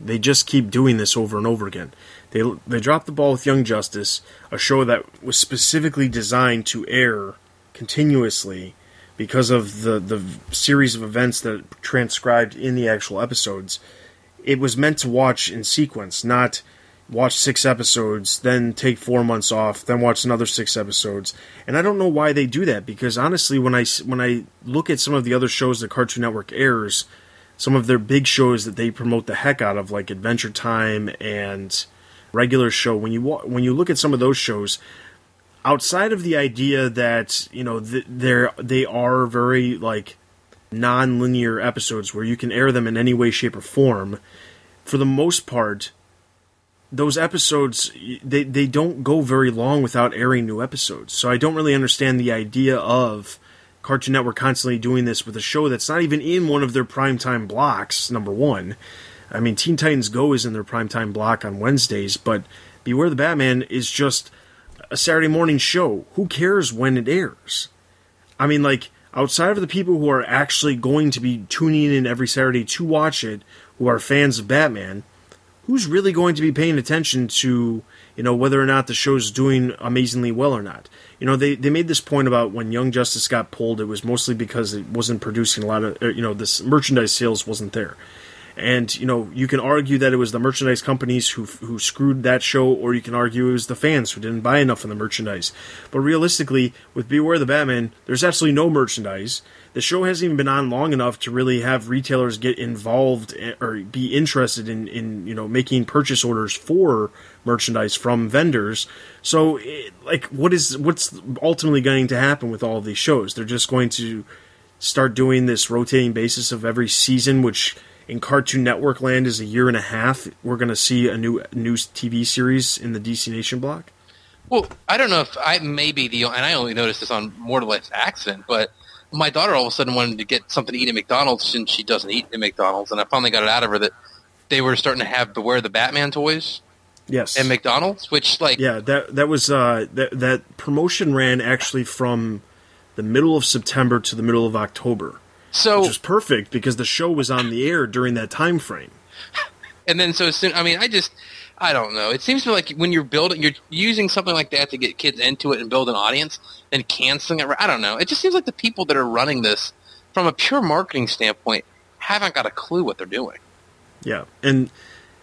they just keep doing this over and over again. They they dropped the ball with Young Justice, a show that was specifically designed to air continuously because of the the series of events that transcribed in the actual episodes. It was meant to watch in sequence, not watch six episodes, then take four months off, then watch another six episodes. And I don't know why they do that because honestly, when I when I look at some of the other shows that Cartoon Network airs, some of their big shows that they promote the heck out of, like Adventure Time and regular show, when you when you look at some of those shows, outside of the idea that you know they're they are very like non-linear episodes where you can air them in any way, shape, or form. For the most part, those episodes they they don't go very long without airing new episodes. So I don't really understand the idea of Cartoon Network constantly doing this with a show that's not even in one of their primetime blocks. Number one, I mean, Teen Titans Go is in their primetime block on Wednesdays, but Beware the Batman is just a Saturday morning show. Who cares when it airs? I mean, like outside of the people who are actually going to be tuning in every Saturday to watch it, who are fans of Batman who's really going to be paying attention to you know whether or not the show's doing amazingly well or not? You know they, they made this point about when young justice got pulled it was mostly because it wasn't producing a lot of er, you know this merchandise sales wasn't there. And you know you can argue that it was the merchandise companies who who screwed that show or you can argue it was the fans who didn't buy enough of the merchandise. But realistically with beware the batman there's absolutely no merchandise the show hasn't even been on long enough to really have retailers get involved eh, or be interested in, in you know making purchase orders for merchandise from vendors. So, it, like, what is what's ultimately going to happen with all of these shows? They're just going to start doing this rotating basis of every season, which in Cartoon Network land is a year and a half, we're going to see a new new TV series in the DC Nation block? Well, I don't know if I may be the and I only noticed this on more or less accident, but my daughter all of a sudden wanted to get something to eat at McDonald's since she doesn't eat at McDonald's, and I finally got it out of her that they were starting to have Beware the Batman toys Yes. at McDonald's, which like Yeah, that that was uh, that that promotion ran actually from the middle of September to the middle of October, so which was perfect because the show was on the air during that time frame. and then so as soon I mean I just I don't know. It seems to like when you're building you're using something like that to get kids into it and build an audience, then canceling it. I don't know. It just seems like the people that are running this from a pure marketing standpoint haven't got a clue what they're doing. Yeah, and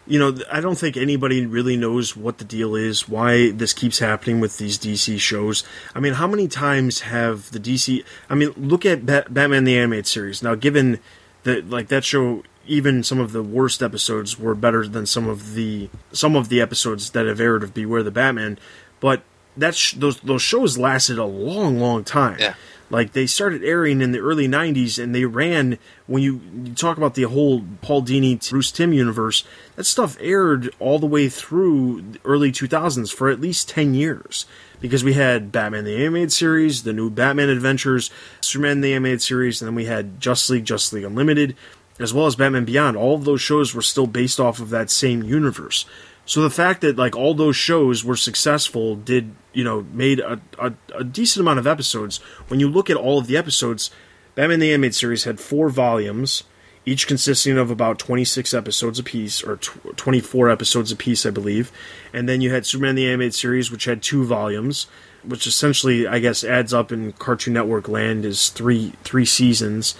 you know, I don't think anybody really knows what the deal is, why this keeps happening with these DC shows. I mean, how many times have the DC? I mean, look at Bat- Batman the Animated Series. Now, given that, like that show, even some of the worst episodes were better than some of the some of the episodes that have aired of Beware the Batman, but that sh- those those shows lasted a long, long time. Yeah. Like they started airing in the early '90s, and they ran. When you, you talk about the whole Paul Dini, Bruce Timm universe, that stuff aired all the way through the early 2000s for at least 10 years. Because we had Batman the Animated Series, the new Batman Adventures, Superman the Animated Series, and then we had Justice League, Justice League Unlimited, as well as Batman Beyond. All of those shows were still based off of that same universe. So the fact that like all those shows were successful did you know made a, a, a decent amount of episodes. When you look at all of the episodes, Batman the Animated Series had four volumes, each consisting of about 26 episodes apiece, or tw- 24 episodes apiece, I believe. And then you had Superman the Animated Series, which had two volumes, which essentially, I guess, adds up in Cartoon Network land is three three seasons.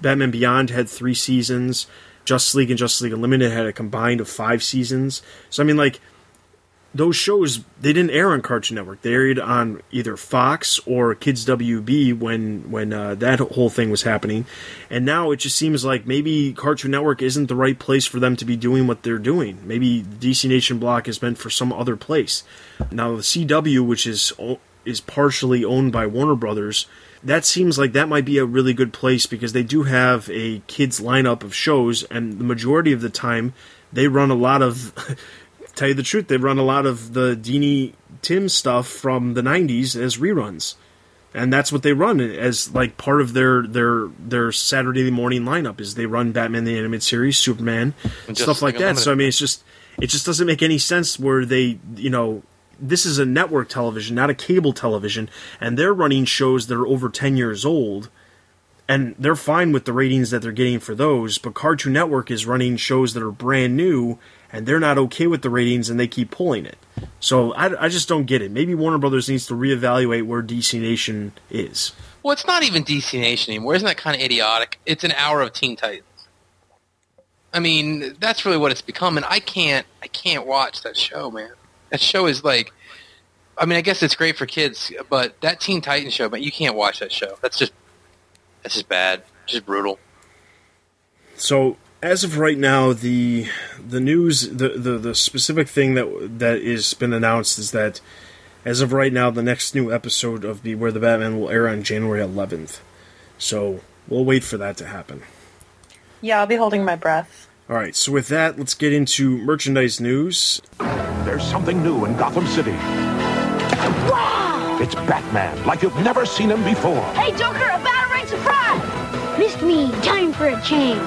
Batman Beyond had three seasons. Justice League and Justice League Unlimited had a combined of five seasons. So I mean, like those shows, they didn't air on Cartoon Network. They aired on either Fox or Kids WB when when uh, that whole thing was happening. And now it just seems like maybe Cartoon Network isn't the right place for them to be doing what they're doing. Maybe DC Nation block is meant for some other place. Now the CW, which is is partially owned by Warner Brothers, that seems like that might be a really good place because they do have a kids lineup of shows, and the majority of the time they run a lot of. tell you the truth, they run a lot of the Dini Timm stuff from the '90s as reruns, and that's what they run as like part of their their their Saturday morning lineup. Is they run Batman the Animated Series, Superman, And stuff like that. So I mean, it's just it just doesn't make any sense where they you know this is a network television, not a cable television, and they're running shows that are over ten years old. And they're fine with the ratings that they're getting for those, but Cartoon Network is running shows that are brand new, and they're not okay with the ratings, and they keep pulling it. So I, I just don't get it. Maybe Warner Brothers needs to reevaluate where DC Nation is. Well, it's not even DC Nation anymore. Isn't that kind of idiotic? It's an hour of Teen Titans. I mean, that's really what it's become, and I can't, I can't watch that show, man. That show is like, I mean, I guess it's great for kids, but that Teen Titans show, but you can't watch that show. That's just, that's just bad, just brutal. So as of right now, the the news, the, the the specific thing that that is been announced is that as of right now, the next new episode of Beware the Batman will air on January 11th. So we'll wait for that to happen. Yeah, I'll be holding my breath. All right. So with that, let's get into merchandise news. There's something new in Gotham City. It's Batman, like you've never seen him before. Hey, Joker, a batarang surprise! Missed me. Time for a change.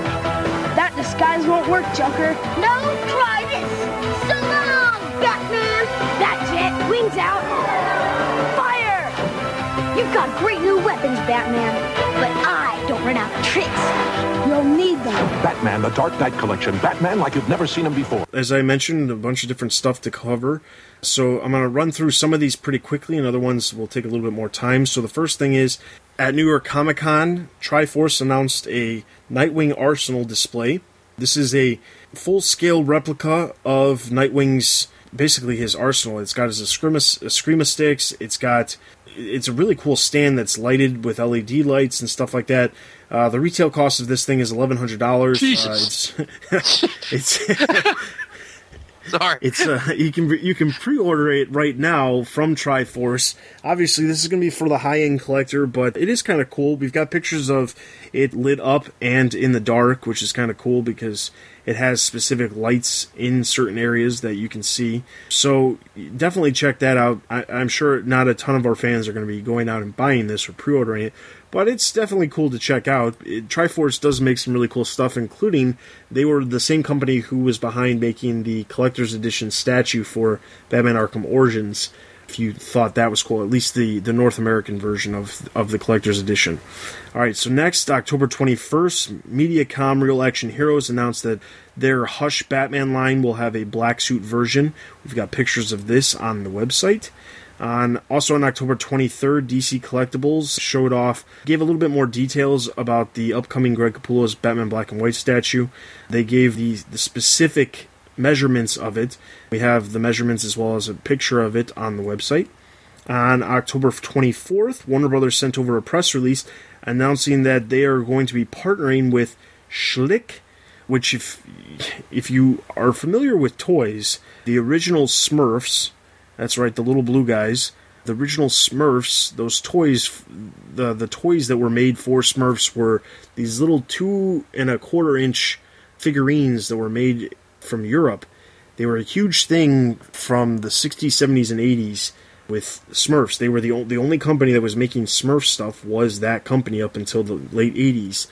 That disguise won't work, Joker. No, try this. So long, Batman. That's it. Wings out. Fire! You've got great new weapons, Batman. But I don't run out of tricks. You'll need them. Batman, the Dark Knight Collection. Batman, like you've never seen him before. As I mentioned, a bunch of different stuff to cover. So I'm going to run through some of these pretty quickly, and other ones will take a little bit more time. So the first thing is at New York Comic Con, Triforce announced a Nightwing Arsenal display. This is a full scale replica of Nightwing's basically his arsenal. It's got his Eskrima, Eskrima sticks. It's got it's a really cool stand that's lighted with LED lights and stuff like that. Uh, the retail cost of this thing is eleven hundred dollars. Jesus. Uh, it's it's Sorry. It's uh, you can you can pre-order it right now from Triforce. Obviously, this is going to be for the high-end collector, but it is kind of cool. We've got pictures of it lit up and in the dark, which is kind of cool because it has specific lights in certain areas that you can see. So definitely check that out. I, I'm sure not a ton of our fans are going to be going out and buying this or pre-ordering it, but it's definitely cool to check out. It, Triforce does make some really cool stuff, including they were the same company who was behind making the collector's edition statue for Batman Arkham Origins. If you thought that was cool, at least the, the North American version of of the collector's edition. All right, so next October 21st, Medicom Real Action Heroes announced that their Hush Batman line will have a black suit version. We've got pictures of this on the website. On also on October 23rd, DC Collectibles showed off, gave a little bit more details about the upcoming Greg Capullo's Batman Black and White statue. They gave the the specific measurements of it. We have the measurements as well as a picture of it on the website. On October 24th, Warner Brothers sent over a press release announcing that they are going to be partnering with Schleich, which if if you are familiar with toys, the original Smurfs that's right, the little blue guys. The original Smurfs, those toys, the the toys that were made for Smurfs were these little two and a quarter inch figurines that were made from Europe. They were a huge thing from the 60s, 70s, and 80s with Smurfs. They were the, o- the only company that was making Smurf stuff was that company up until the late 80s.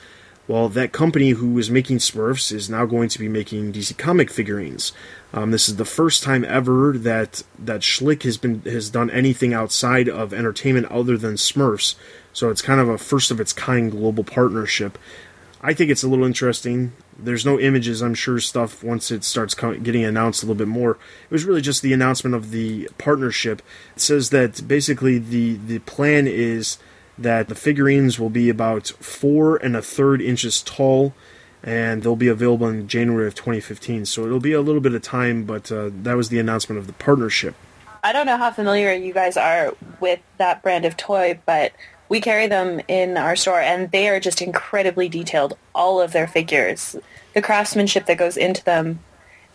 Well, that company who was making Smurfs is now going to be making DC comic figurines. Um, this is the first time ever that that Schleich has been has done anything outside of entertainment other than Smurfs. So it's kind of a first of its kind global partnership. I think it's a little interesting. There's no images, I'm sure, stuff once it starts getting announced a little bit more. It was really just the announcement of the partnership. It says that basically the the plan is that the figurines will be about four and a third inches tall, and they'll be available in January of 2015. So it'll be a little bit of time, but uh, that was the announcement of the partnership. I don't know how familiar you guys are with that brand of toy, but we carry them in our store and they are just incredibly detailed. All of their figures, the craftsmanship that goes into them.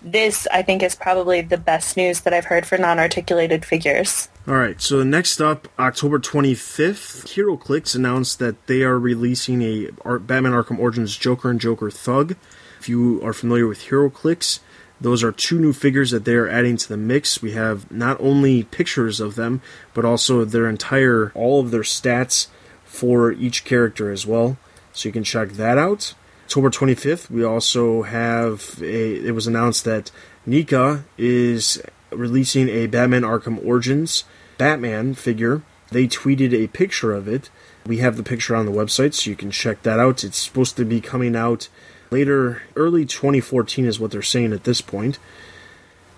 This, I think, is probably the best news that I've heard for non-articulated figures. All right, so next up, October 25th, HeroClix announced that they are releasing a Batman Arkham Origins Joker and Joker Thug. If you are familiar with HeroClix, those are two new figures that they are adding to the mix. We have not only pictures of them, but also their entire, all of their stats for each character as well. So you can check that out. October 25th, we also have a. It was announced that NECA is releasing a Batman Arkham Origins Batman figure. They tweeted a picture of it. We have the picture on the website, so you can check that out. It's supposed to be coming out later, early 2014 is what they're saying at this point.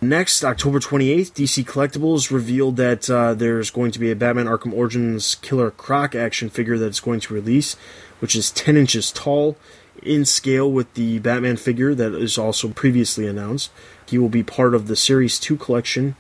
Next, October 28th, DC Collectibles revealed that uh, there's going to be a Batman Arkham Origins Killer Croc action figure that's going to release, which is 10 inches tall, in scale with the Batman figure that is also previously announced. He will be part of the Series 2 collection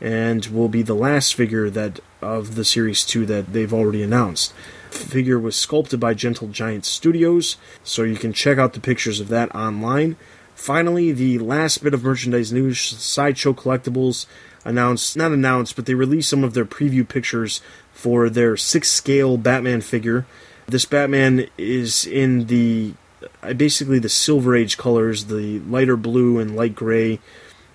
and will be the last figure that of the Series 2 that they've already announced. The Figure was sculpted by Gentle Giant Studios, so you can check out the pictures of that online. Finally, the last bit of merchandise news Sideshow Collectibles announced, not announced, but they released some of their preview pictures for their six scale Batman figure. This Batman is in the basically the Silver Age colors, the lighter blue and light gray.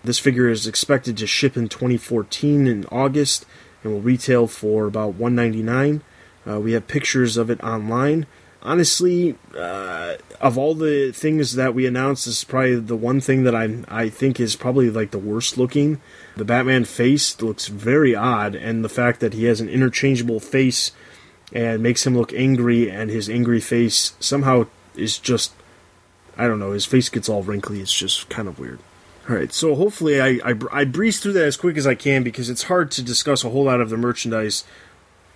This figure is expected to ship in 2014 in August and will retail for about 199. Uh, we have pictures of it online. Honestly, uh, of all the things that we announced, this is probably the one thing that I I think is probably like the worst looking. The Batman face looks very odd, and the fact that he has an interchangeable face and makes him look angry, and his angry face somehow is just I don't know. His face gets all wrinkly. It's just kind of weird. All right, so hopefully I, I I breeze through that as quick as I can because it's hard to discuss a whole lot of the merchandise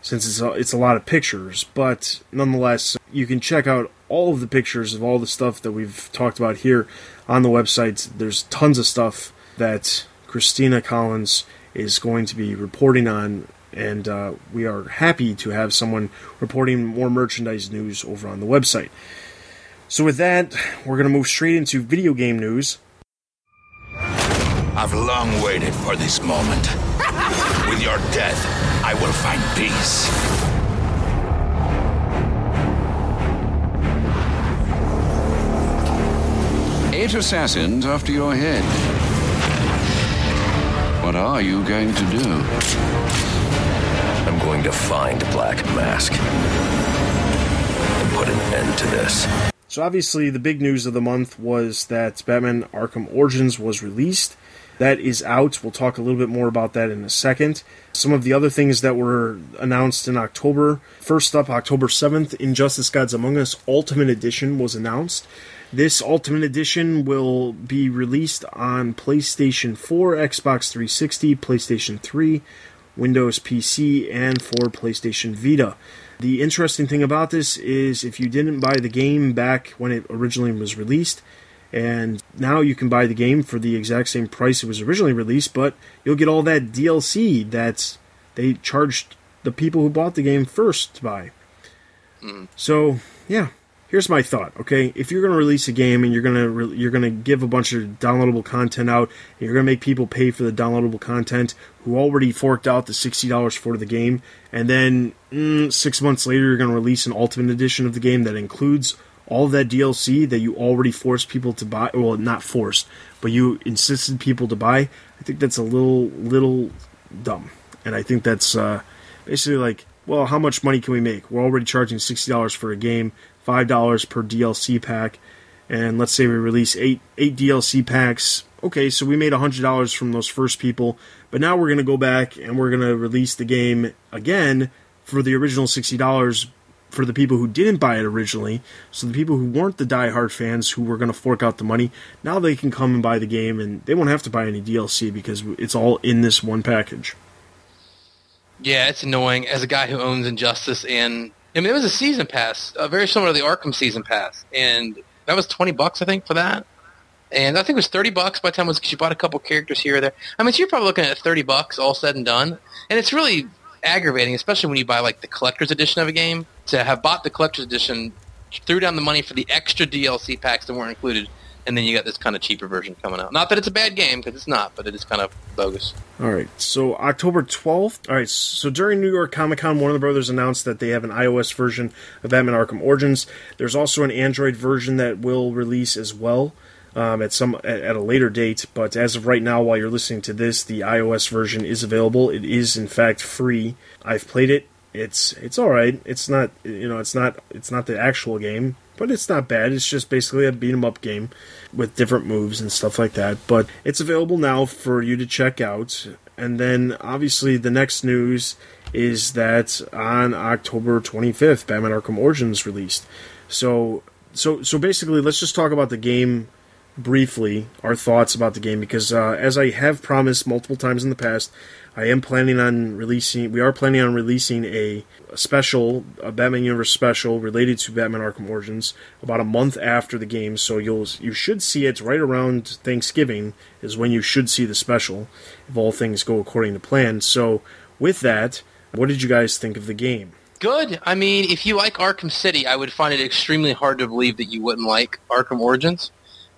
since it's a, it's a lot of pictures. But nonetheless, you can check out all of the pictures of all the stuff that we've talked about here on the website. There's tons of stuff that Christina Collins is going to be reporting on, and uh, we are happy to have someone reporting more merchandise news over on the website. So with that, we're going to move straight into video game news. I've long waited for this moment. With your death, I will find peace. Eight assassins after your head. What are you going to do? I'm going to find Black Mask and put an end to this. So obviously, the big news of the month was that Batman Arkham Origins was released. That is out. We'll talk a little bit more about that in a second. Some of the other things that were announced in October. First up, October 7th, Injustice Gods Among Us Ultimate Edition was announced. This Ultimate Edition will be released on PlayStation 4, Xbox 360, PlayStation 3, Windows PC, and for PlayStation Vita. The interesting thing about this is if you didn't buy the game back when it originally was released, and now you can buy the game for the exact same price it was originally released, but you'll get all that DLC that they charged the people who bought the game first to buy. Mm. So, yeah, here's my thought. Okay, if you're going to release a game and you're going to re- you're going to give a bunch of downloadable content out, and you're going to make people pay for the downloadable content who already forked out the sixty dollars for the game, and then mm, six months later you're going to release an ultimate edition of the game that includes all that DLC that you already forced people to buy. Well, not forced, but you insisted people to buy. I think that's a little little dumb, and I think that's uh, basically like, well, how much money can we make? We're already charging sixty dollars for a game, five dollars per DLC pack, and let's say we release eight eight DLC packs. Okay, so we made hundred dollars from those first people, but now we're gonna go back and we're gonna release the game again for the original sixty dollars for the people who didn't buy it originally. So the people who weren't the die-hard fans who were to fork out the money, now they can come and buy the game and they won't have to buy any DLC because it's all in this one package. Yeah, it's annoying. As a guy who owns Injustice, and I mean, it was a season pass, uh, very similar to the Arkham season pass, and that was twenty bucks, I think, for that. And I think it was thirty bucks by the time was you bought a couple characters here or there. I mean, so you're probably looking at thirty bucks, all said and done. And it's really aggravating, especially when you buy like the collector's edition of a game. To have bought the collector's edition, threw down the money for the extra DLC packs that weren't included, and then you got this kind of cheaper version coming out. Not that it's a bad game, because it's not, but it is kind of bogus. All right, so October 12th. All right, so during New York Comic Con, Warner Brothers announced that they have an iOS version of Batman Arkham Origins. There's also an Android version that will release as well um, at some at a later date. But as of right now, while you're listening to this, the iOS version is available. It is in fact free. I've played it. It's it's all right. It's not you know it's not it's not the actual game, but it's not bad. It's just basically a beat 'em up game with different moves and stuff like that. But it's available now for you to check out. And then obviously the next news is that on October 25th, Batman Arkham Origins released. So so so basically, let's just talk about the game briefly, our thoughts about the game because uh, as I have promised multiple times in the past, I am planning on releasing. We are planning on releasing a, a special, a Batman Universe special related to Batman Arkham Origins about a month after the game. So you'll you should see it right around Thanksgiving is when you should see the special if all things go according to plan. So with that, what did you guys think of the game? Good. I mean, if you like Arkham City, I would find it extremely hard to believe that you wouldn't like Arkham Origins.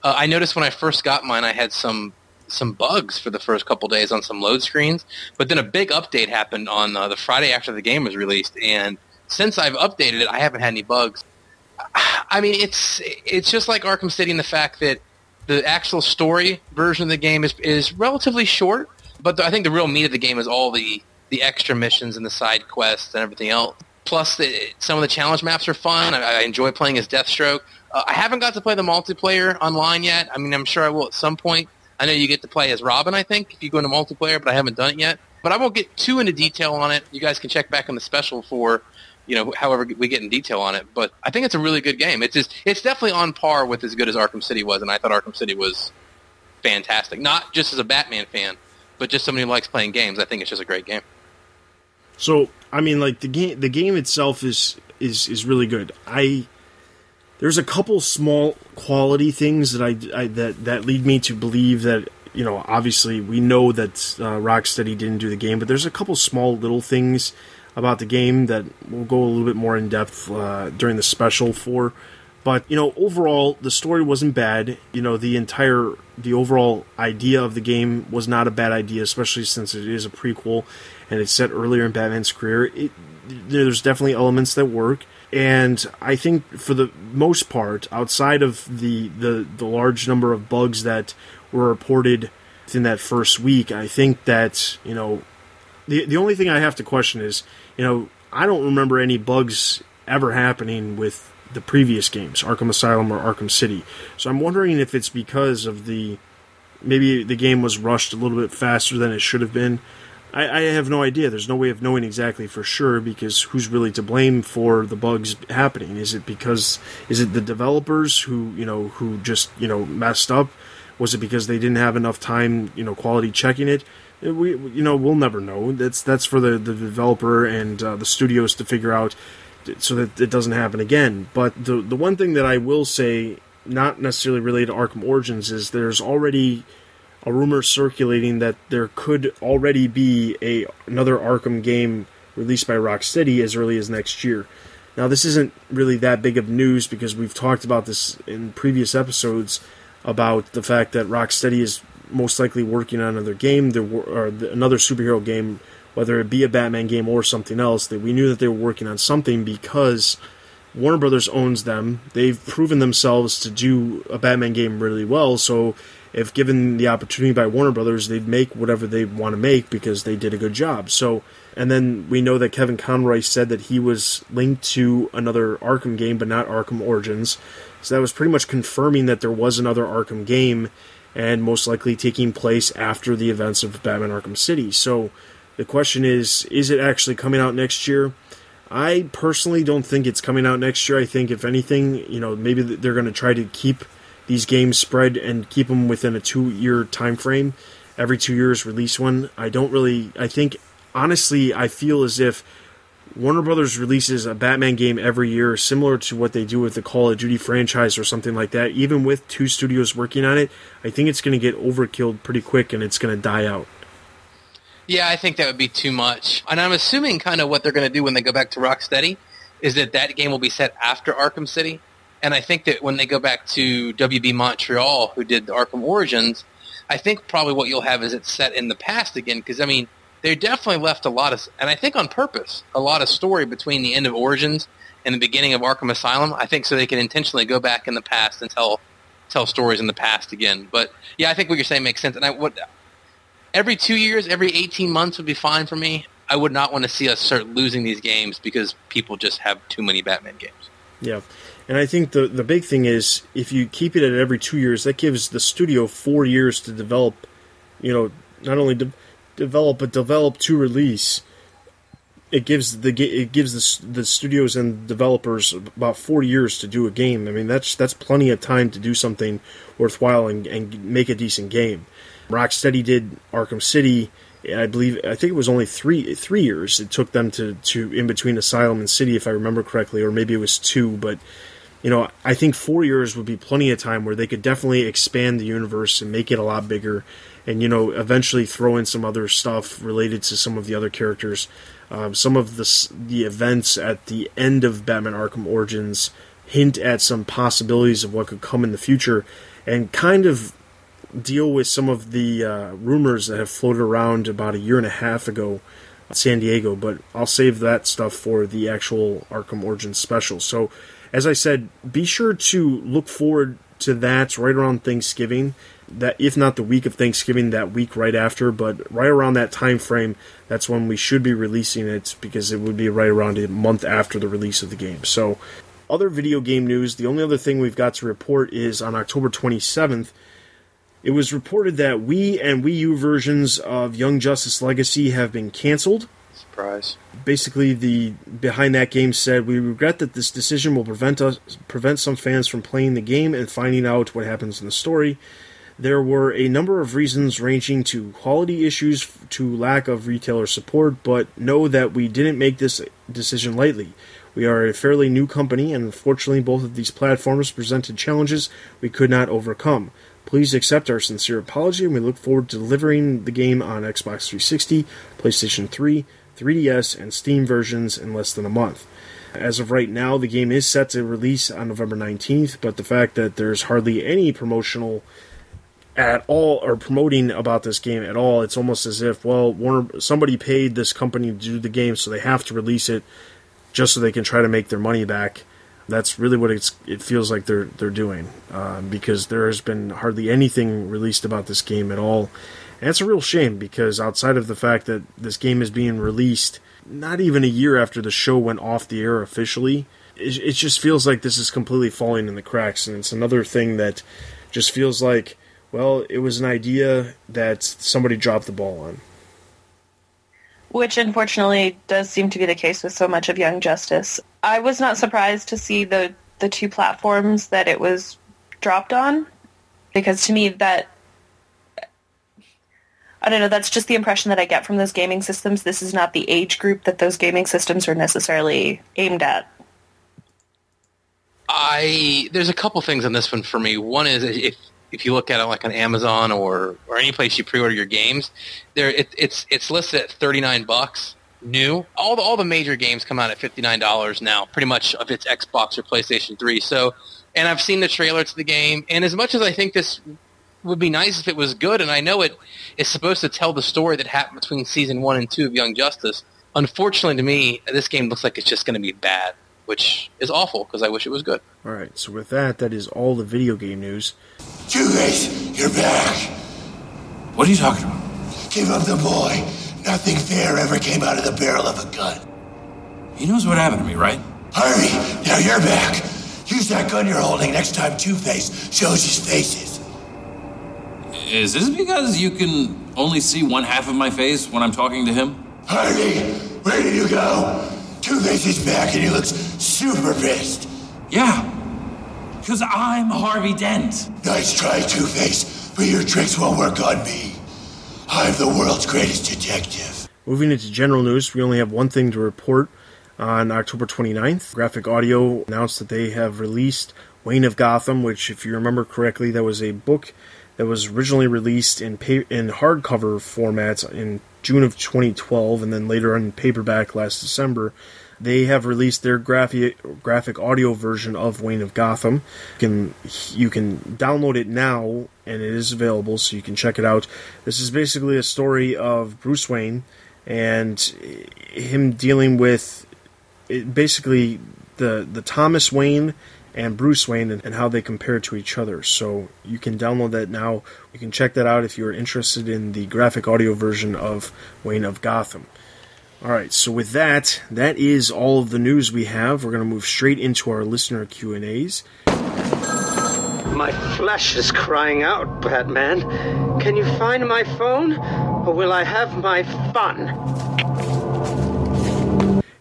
Uh, I noticed when I first got mine, I had some some bugs for the first couple days on some load screens, but then a big update happened on uh, the Friday after the game was released, and since I've updated it, I haven't had any bugs. I mean, it's it's just like Arkham City in the fact that the actual story version of the game is is relatively short, but the, I think the real meat of the game is all the the extra missions and the side quests and everything else. Plus, the, some of the challenge maps are fun. I, I enjoy playing as Deathstroke. Uh, I haven't got to play the multiplayer online yet. I mean, I'm sure I will at some point. I know you get to play as Robin, I think, if you go into multiplayer, but I haven't done it yet. But I won't get too into detail on it. You guys can check back on the special for, you know, however we get in detail on it. But I think it's a really good game. It's just, it's definitely on par with as good as Arkham City was, and I thought Arkham City was fantastic. Not just as a Batman fan, but just somebody who likes playing games. I think it's just a great game. So I mean, like the game, the game itself is is is really good. I there's a couple small quality things that I, I that that lead me to believe that you know obviously we know that uh, Rocksteady didn't do the game, but there's a couple small little things about the game that we'll go a little bit more in depth uh, during the special for. But you know, overall, the story wasn't bad. You know, the entire the overall idea of the game was not a bad idea, especially since it is a prequel and it's set earlier in Batman's career. It, there's definitely elements that work, and I think for the most part, outside of the the, the large number of bugs that were reported in that first week, I think that you know the the only thing I have to question is you know I don't remember any bugs ever happening with the previous games, Arkham Asylum or Arkham City. So I'm wondering if it's because of the maybe the game was rushed a little bit faster than it should have been. I, I, have no idea. There's no way of knowing exactly for sure because who's really to blame for the bugs happening? Is it because is it the developers who you know who just you know messed up? Was it because they didn't have enough time you know quality checking it? We you know we'll never know. That's that's for the the developer and uh, the studios to figure out so that it doesn't happen again. But the the one thing that I will say, not necessarily related to Arkham Origins, is there's already a rumor circulating that there could already be a another Arkham game released by Rocksteady as early as next year. Now, this isn't really that big of news because we've talked about this in previous episodes about the fact that Rocksteady is most likely working on another game, or another superhero game whether it be a Batman game or something else, that we knew that they were working on something because Warner Brothers owns them. They've proven themselves to do a Batman game really well, so if given the opportunity by Warner Brothers, they'd make whatever they want to make because they did a good job. So, and then we know that Kevin Conroy said that he was linked to another Arkham game, but not Arkham Origins. So that was pretty much confirming that there was another Arkham game, and most likely taking place after the events of Batman Arkham City. So the question is, is it actually coming out next year? I personally don't think it's coming out next year. I think, if anything, you know, maybe they're going to try to keep these games spread and keep them within a two-year time frame. Every two years, release one. I don't really. I think, honestly, I feel as if Warner Brothers releases a Batman game every year, similar to what they do with the Call of Duty franchise or something like that. Even with two studios working on it, I think it's going to get overkilled pretty quick and it's going to die out. Yeah, I think that would be too much. And I'm assuming kind of what they're going to do when they go back to Rocksteady is that that game will be set after Arkham City. And I think that when they go back to WB Montreal, who did the Arkham Origins, I think probably what you'll have is it's set in the past again. Because, I mean, they definitely left a lot of, and I think on purpose, a lot of story between the end of Origins and the beginning of Arkham Asylum. I think so they can intentionally go back in the past and tell tell stories in the past again. But yeah, I think what you're saying makes sense. And I, what every two years, every 18 months would be fine for me. I would not want to see us start losing these games because people just have too many Batman games. Yeah. And I think the the big thing is if you keep it at every two years, that gives the studio four years to develop. You know, not only de- develop but develop to release. It gives the it gives the the studios and developers about four years to do a game. I mean, that's that's plenty of time to do something worthwhile and, and make a decent game. Rocksteady did Arkham City. I believe I think it was only three three years it took them to, to in between Asylum and City, if I remember correctly, or maybe it was two. But you know, I think four years would be plenty of time where they could definitely expand the universe and make it a lot bigger, and you know, eventually throw in some other stuff related to some of the other characters. Um, some of the the events at the end of Batman Arkham Origins hint at some possibilities of what could come in the future, and kind of deal with some of the uh, rumors that have floated around about a year and a half ago San Diego, but I'll save that stuff for the actual Arkham Origins special. So, as I said, be sure to look forward to that right around Thanksgiving. That if not the week of Thanksgiving, that week right after, but right around that time frame, that's when we should be releasing it because it would be right around a month after the release of the game. So, other video game news, the only other thing we've got to report is on October 27th, it was reported that Wii and Wii U versions of Young Justice Legacy have been canceled. Surprise. Basically, the behind that game said, "We regret that this decision will prevent us prevent some fans from playing the game and finding out what happens in the story." There were a number of reasons ranging to quality issues to lack of retailer support, but know that we didn't make this decision lightly. We are a fairly new company, and unfortunately, both of these platforms presented challenges we could not overcome. Please accept our sincere apology, and we look forward to delivering the game on Xbox 360, PlayStation 3, 3DS, and Steam versions in less than a month. As of right now, the game is set to release on November 19th, but the fact that there's hardly any promotional at all or promoting about this game at all, it's almost as if, well, Warner somebody paid this company to do the game, so they have to release it just so they can try to make their money back. That's really what it's, it feels like they're they're doing uh, because there has been hardly anything released about this game at all, and it's a real shame because outside of the fact that this game is being released not even a year after the show went off the air officially, it, it just feels like this is completely falling in the cracks, and it's another thing that just feels like well, it was an idea that somebody dropped the ball on. Which unfortunately does seem to be the case with so much of Young Justice. I was not surprised to see the the two platforms that it was dropped on because to me that I don't know, that's just the impression that I get from those gaming systems. This is not the age group that those gaming systems are necessarily aimed at. I there's a couple things on this one for me. One is if if you look at it like on Amazon or or any place you pre-order your games, there it, it's it's listed at thirty nine bucks new. All the all the major games come out at fifty nine dollars now, pretty much if it's Xbox or PlayStation Three. So, and I've seen the trailer to the game, and as much as I think this would be nice if it was good, and I know it is supposed to tell the story that happened between season one and two of Young Justice. Unfortunately, to me, this game looks like it's just going to be bad, which is awful because I wish it was good. All right, so with that, that is all the video game news. Two-Face, you're back. What are you talking about? Give up the boy. Nothing fair ever came out of the barrel of a gun. He knows what happened to me, right? Harvey, now you're back. Use that gun you're holding next time Two-Face shows his faces. Is this because you can only see one half of my face when I'm talking to him? Harvey, where did you go? Two-Face is back and he looks super pissed. Yeah, because I'm Harvey Dent. Nice try, Two-Face, but your tricks won't work on me. I'm the world's greatest detective. Moving into general news, we only have one thing to report. On October 29th, Graphic Audio announced that they have released Wayne of Gotham, which, if you remember correctly, that was a book that was originally released in pa- in hardcover format in June of 2012, and then later on paperback last December. They have released their graphic graphic audio version of Wayne of Gotham. You can you can download it now, and it is available, so you can check it out. This is basically a story of Bruce Wayne and him dealing with it, basically the the Thomas Wayne and Bruce Wayne and, and, how they compare to each other. So you can download that now. You can check that out if you're interested in the graphic audio version of Wayne of Gotham. All right, so with that, that is all of the news we have. We're going to move straight into our listener Q&As. My flesh is crying out, Batman. Can you find my phone or will I have my fun?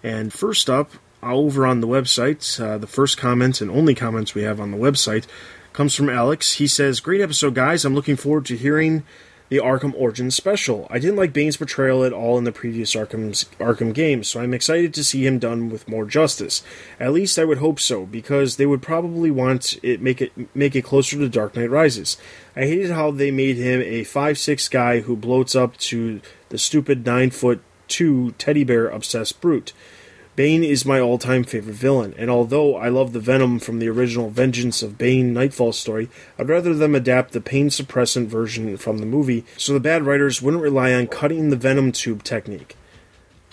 And first up, over on the website, uh, the first comments and only comments we have on the website comes from Alex. He says, Great episode, guys. I'm looking forward to hearing the Arkham Origins special. I didn't like Bane's portrayal at all in the previous Arkham's, Arkham games, so I'm excited to see him done with more justice. At least I would hope so, because they would probably want it make it make it closer to Dark Knight Rises. I hated how they made him a five six guy who bloats up to the stupid nine foot two teddy bear obsessed brute. Bane is my all time favorite villain, and although I love the Venom from the original Vengeance of Bane Nightfall story, I'd rather them adapt the pain suppressant version from the movie so the bad writers wouldn't rely on cutting the Venom tube technique.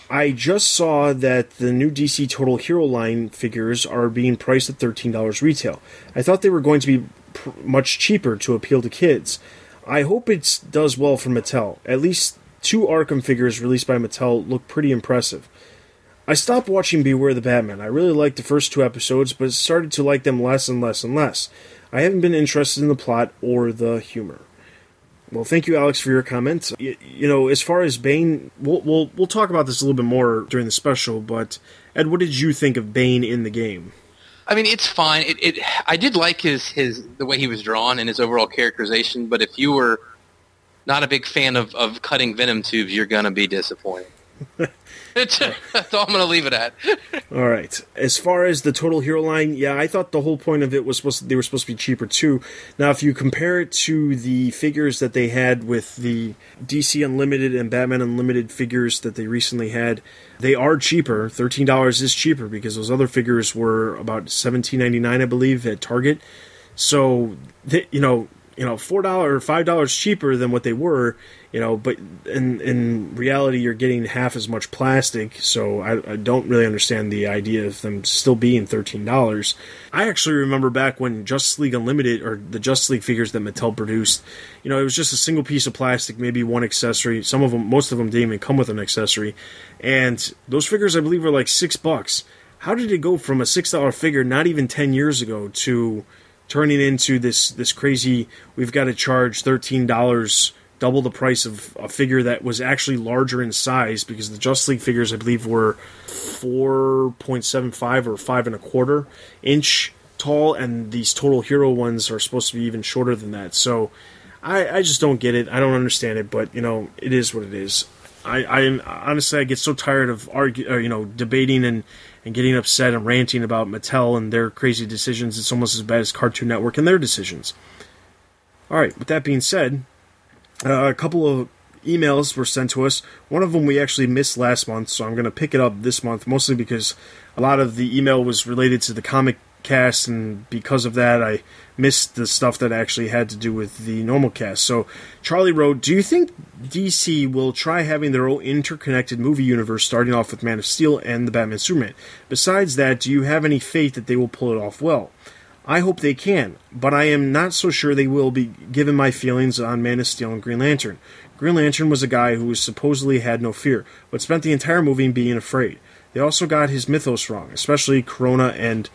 I just saw that the new DC Total Hero line figures are being priced at $13 retail. I thought they were going to be pr- much cheaper to appeal to kids. I hope it does well for Mattel. At least two Arkham figures released by Mattel look pretty impressive. I stopped watching Beware the Batman. I really liked the first two episodes, but started to like them less and less and less. I haven't been interested in the plot or the humor. Well, thank you, Alex, for your comments. You, you know, as far as Bane, we'll, we'll we'll talk about this a little bit more during the special. But Ed, what did you think of Bane in the game? I mean, it's fine. It, it I did like his his the way he was drawn and his overall characterization. But if you were not a big fan of, of cutting venom tubes, you're gonna be disappointed. That's all I'm going to leave it at. All right. As far as the total hero line, yeah, I thought the whole point of it was supposed to, they were supposed to be cheaper too. Now, if you compare it to the figures that they had with the DC Unlimited and Batman Unlimited figures that they recently had, they are cheaper. Thirteen dollars is cheaper because those other figures were about seventeen ninety nine, I believe, at Target. So, you know, you know, four dollar or five dollars cheaper than what they were, you know, but in in reality, you're getting half as much plastic. So I, I don't really understand the idea of them still being thirteen dollars. I actually remember back when Justice League Unlimited or the Justice League figures that Mattel produced, you know, it was just a single piece of plastic, maybe one accessory. Some of them, most of them, didn't even come with an accessory, and those figures I believe were like six bucks. How did it go from a six dollar figure not even ten years ago to turning into this this crazy we've got to charge $13 double the price of a figure that was actually larger in size because the Justice League figures I believe were 4.75 or 5 and a quarter inch tall and these total hero ones are supposed to be even shorter than that. So I, I just don't get it. I don't understand it but you know it is what it is. I, I honestly I get so tired of argue, or, you know debating and and getting upset and ranting about Mattel and their crazy decisions. It's almost as bad as Cartoon Network and their decisions. All right, with that being said, uh, a couple of emails were sent to us. One of them we actually missed last month, so I'm going to pick it up this month, mostly because a lot of the email was related to the comic cast, and because of that, I missed the stuff that actually had to do with the normal cast. So, Charlie wrote, Do you think DC will try having their own interconnected movie universe starting off with Man of Steel and the Batman Superman? Besides that, do you have any faith that they will pull it off well? I hope they can, but I am not so sure they will be given my feelings on Man of Steel and Green Lantern. Green Lantern was a guy who supposedly had no fear, but spent the entire movie being afraid. They also got his mythos wrong, especially Krona and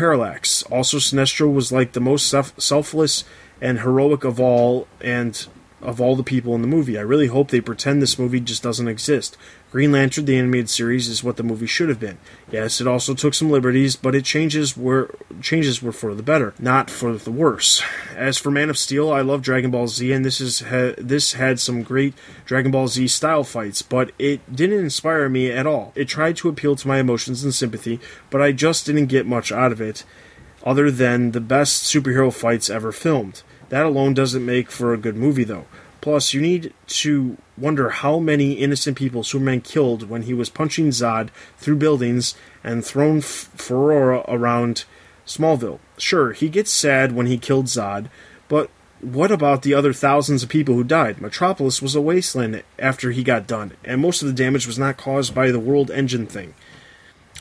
Parallax. Also, Sinestro was like the most self- selfless and heroic of all, and of all the people in the movie. I really hope they pretend this movie just doesn't exist. Green Lantern, the animated series, is what the movie should have been. Yes, it also took some liberties, but it changes were changes were for the better, not for the worse. As for Man of Steel, I love Dragon Ball Z, and this is ha- this had some great Dragon Ball Z style fights, but it didn't inspire me at all. It tried to appeal to my emotions and sympathy, but I just didn't get much out of it, other than the best superhero fights ever filmed. That alone doesn't make for a good movie, though. Plus, you need to wonder how many innocent people Superman killed when he was punching Zod through buildings and thrown F- Faora around Smallville. Sure, he gets sad when he killed Zod, but what about the other thousands of people who died? Metropolis was a wasteland after he got done, and most of the damage was not caused by the world engine thing.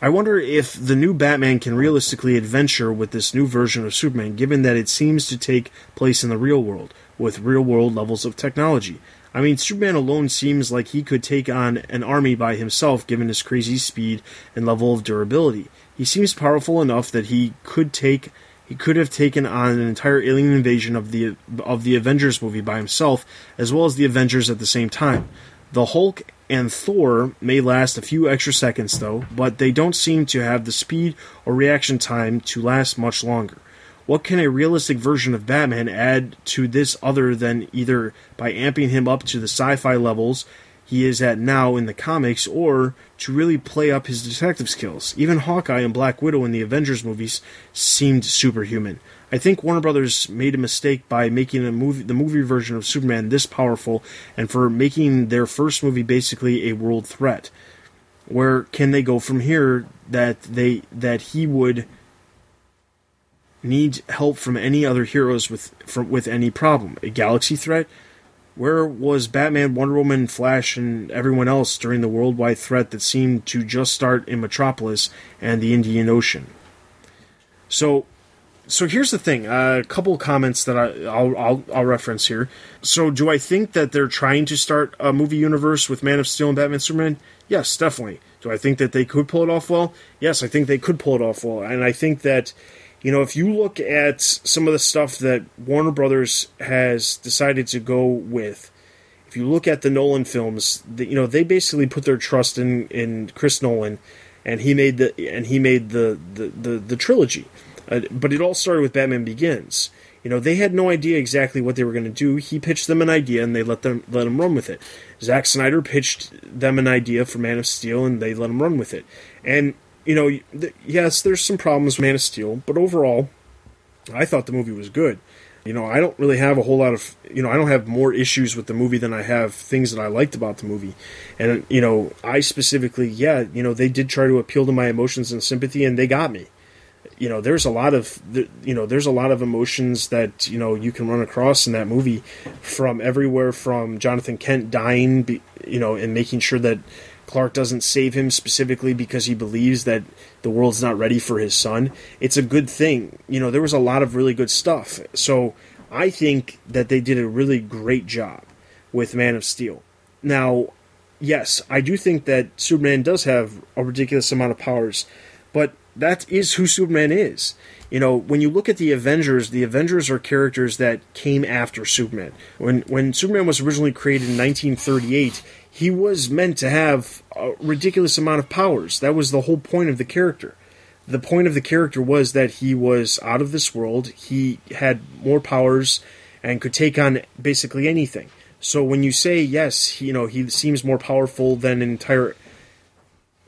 I wonder if the new Batman can realistically adventure with this new version of Superman, given that it seems to take place in the real world, with real world levels of technology. I mean, Superman alone seems like he could take on an army by himself given his crazy speed and level of durability. He seems powerful enough that he could take he could have taken on an entire alien invasion of the of the Avengers movie by himself as well as the Avengers at the same time. The Hulk and Thor may last a few extra seconds though, but they don't seem to have the speed or reaction time to last much longer. What can a realistic version of Batman add to this other than either by amping him up to the sci fi levels he is at now in the comics or to really play up his detective skills? Even Hawkeye and Black Widow in the Avengers movies seemed superhuman. I think Warner Brothers made a mistake by making movie, the movie version of Superman this powerful, and for making their first movie basically a world threat. Where can they go from here that they that he would need help from any other heroes with from with any problem? A galaxy threat? Where was Batman, Wonder Woman, Flash, and everyone else during the worldwide threat that seemed to just start in Metropolis and the Indian Ocean? So so here's the thing: uh, a couple comments that I, I'll, I'll, I'll reference here. So, do I think that they're trying to start a movie universe with Man of Steel and Batman Superman? Yes, definitely. Do I think that they could pull it off well? Yes, I think they could pull it off well, and I think that you know if you look at some of the stuff that Warner Brothers has decided to go with, if you look at the Nolan films, the, you know they basically put their trust in in Chris Nolan, and he made the and he made the the, the, the trilogy uh, but it all started with Batman Begins. You know, they had no idea exactly what they were going to do. He pitched them an idea, and they let them let him run with it. Zack Snyder pitched them an idea for Man of Steel, and they let him run with it. And you know, th- yes, there's some problems with Man of Steel, but overall, I thought the movie was good. You know, I don't really have a whole lot of, you know, I don't have more issues with the movie than I have things that I liked about the movie. And, you know, I specifically, yeah, you know, they did try to appeal to my emotions and sympathy, and they got me. You know, there's a lot of, you know, there's a lot of emotions that, you know, you can run across in that movie from everywhere from Jonathan Kent dying, you know, and making sure that Clark doesn't save him specifically because he believes that the world's not ready for his son. It's a good thing. You know, there was a lot of really good stuff. So I think that they did a really great job with Man of Steel. Now, yes, I do think that Superman does have a ridiculous amount of powers, but that is who Superman is. You know, when you look at the Avengers, the Avengers are characters that came after Superman. When when Superman was originally created in 1938, he was meant to have a ridiculous amount of powers. That was the whole point of the character. The point of the character was that he was out of this world. He had more powers and could take on basically anything. So when you say yes, you know he seems more powerful than an entire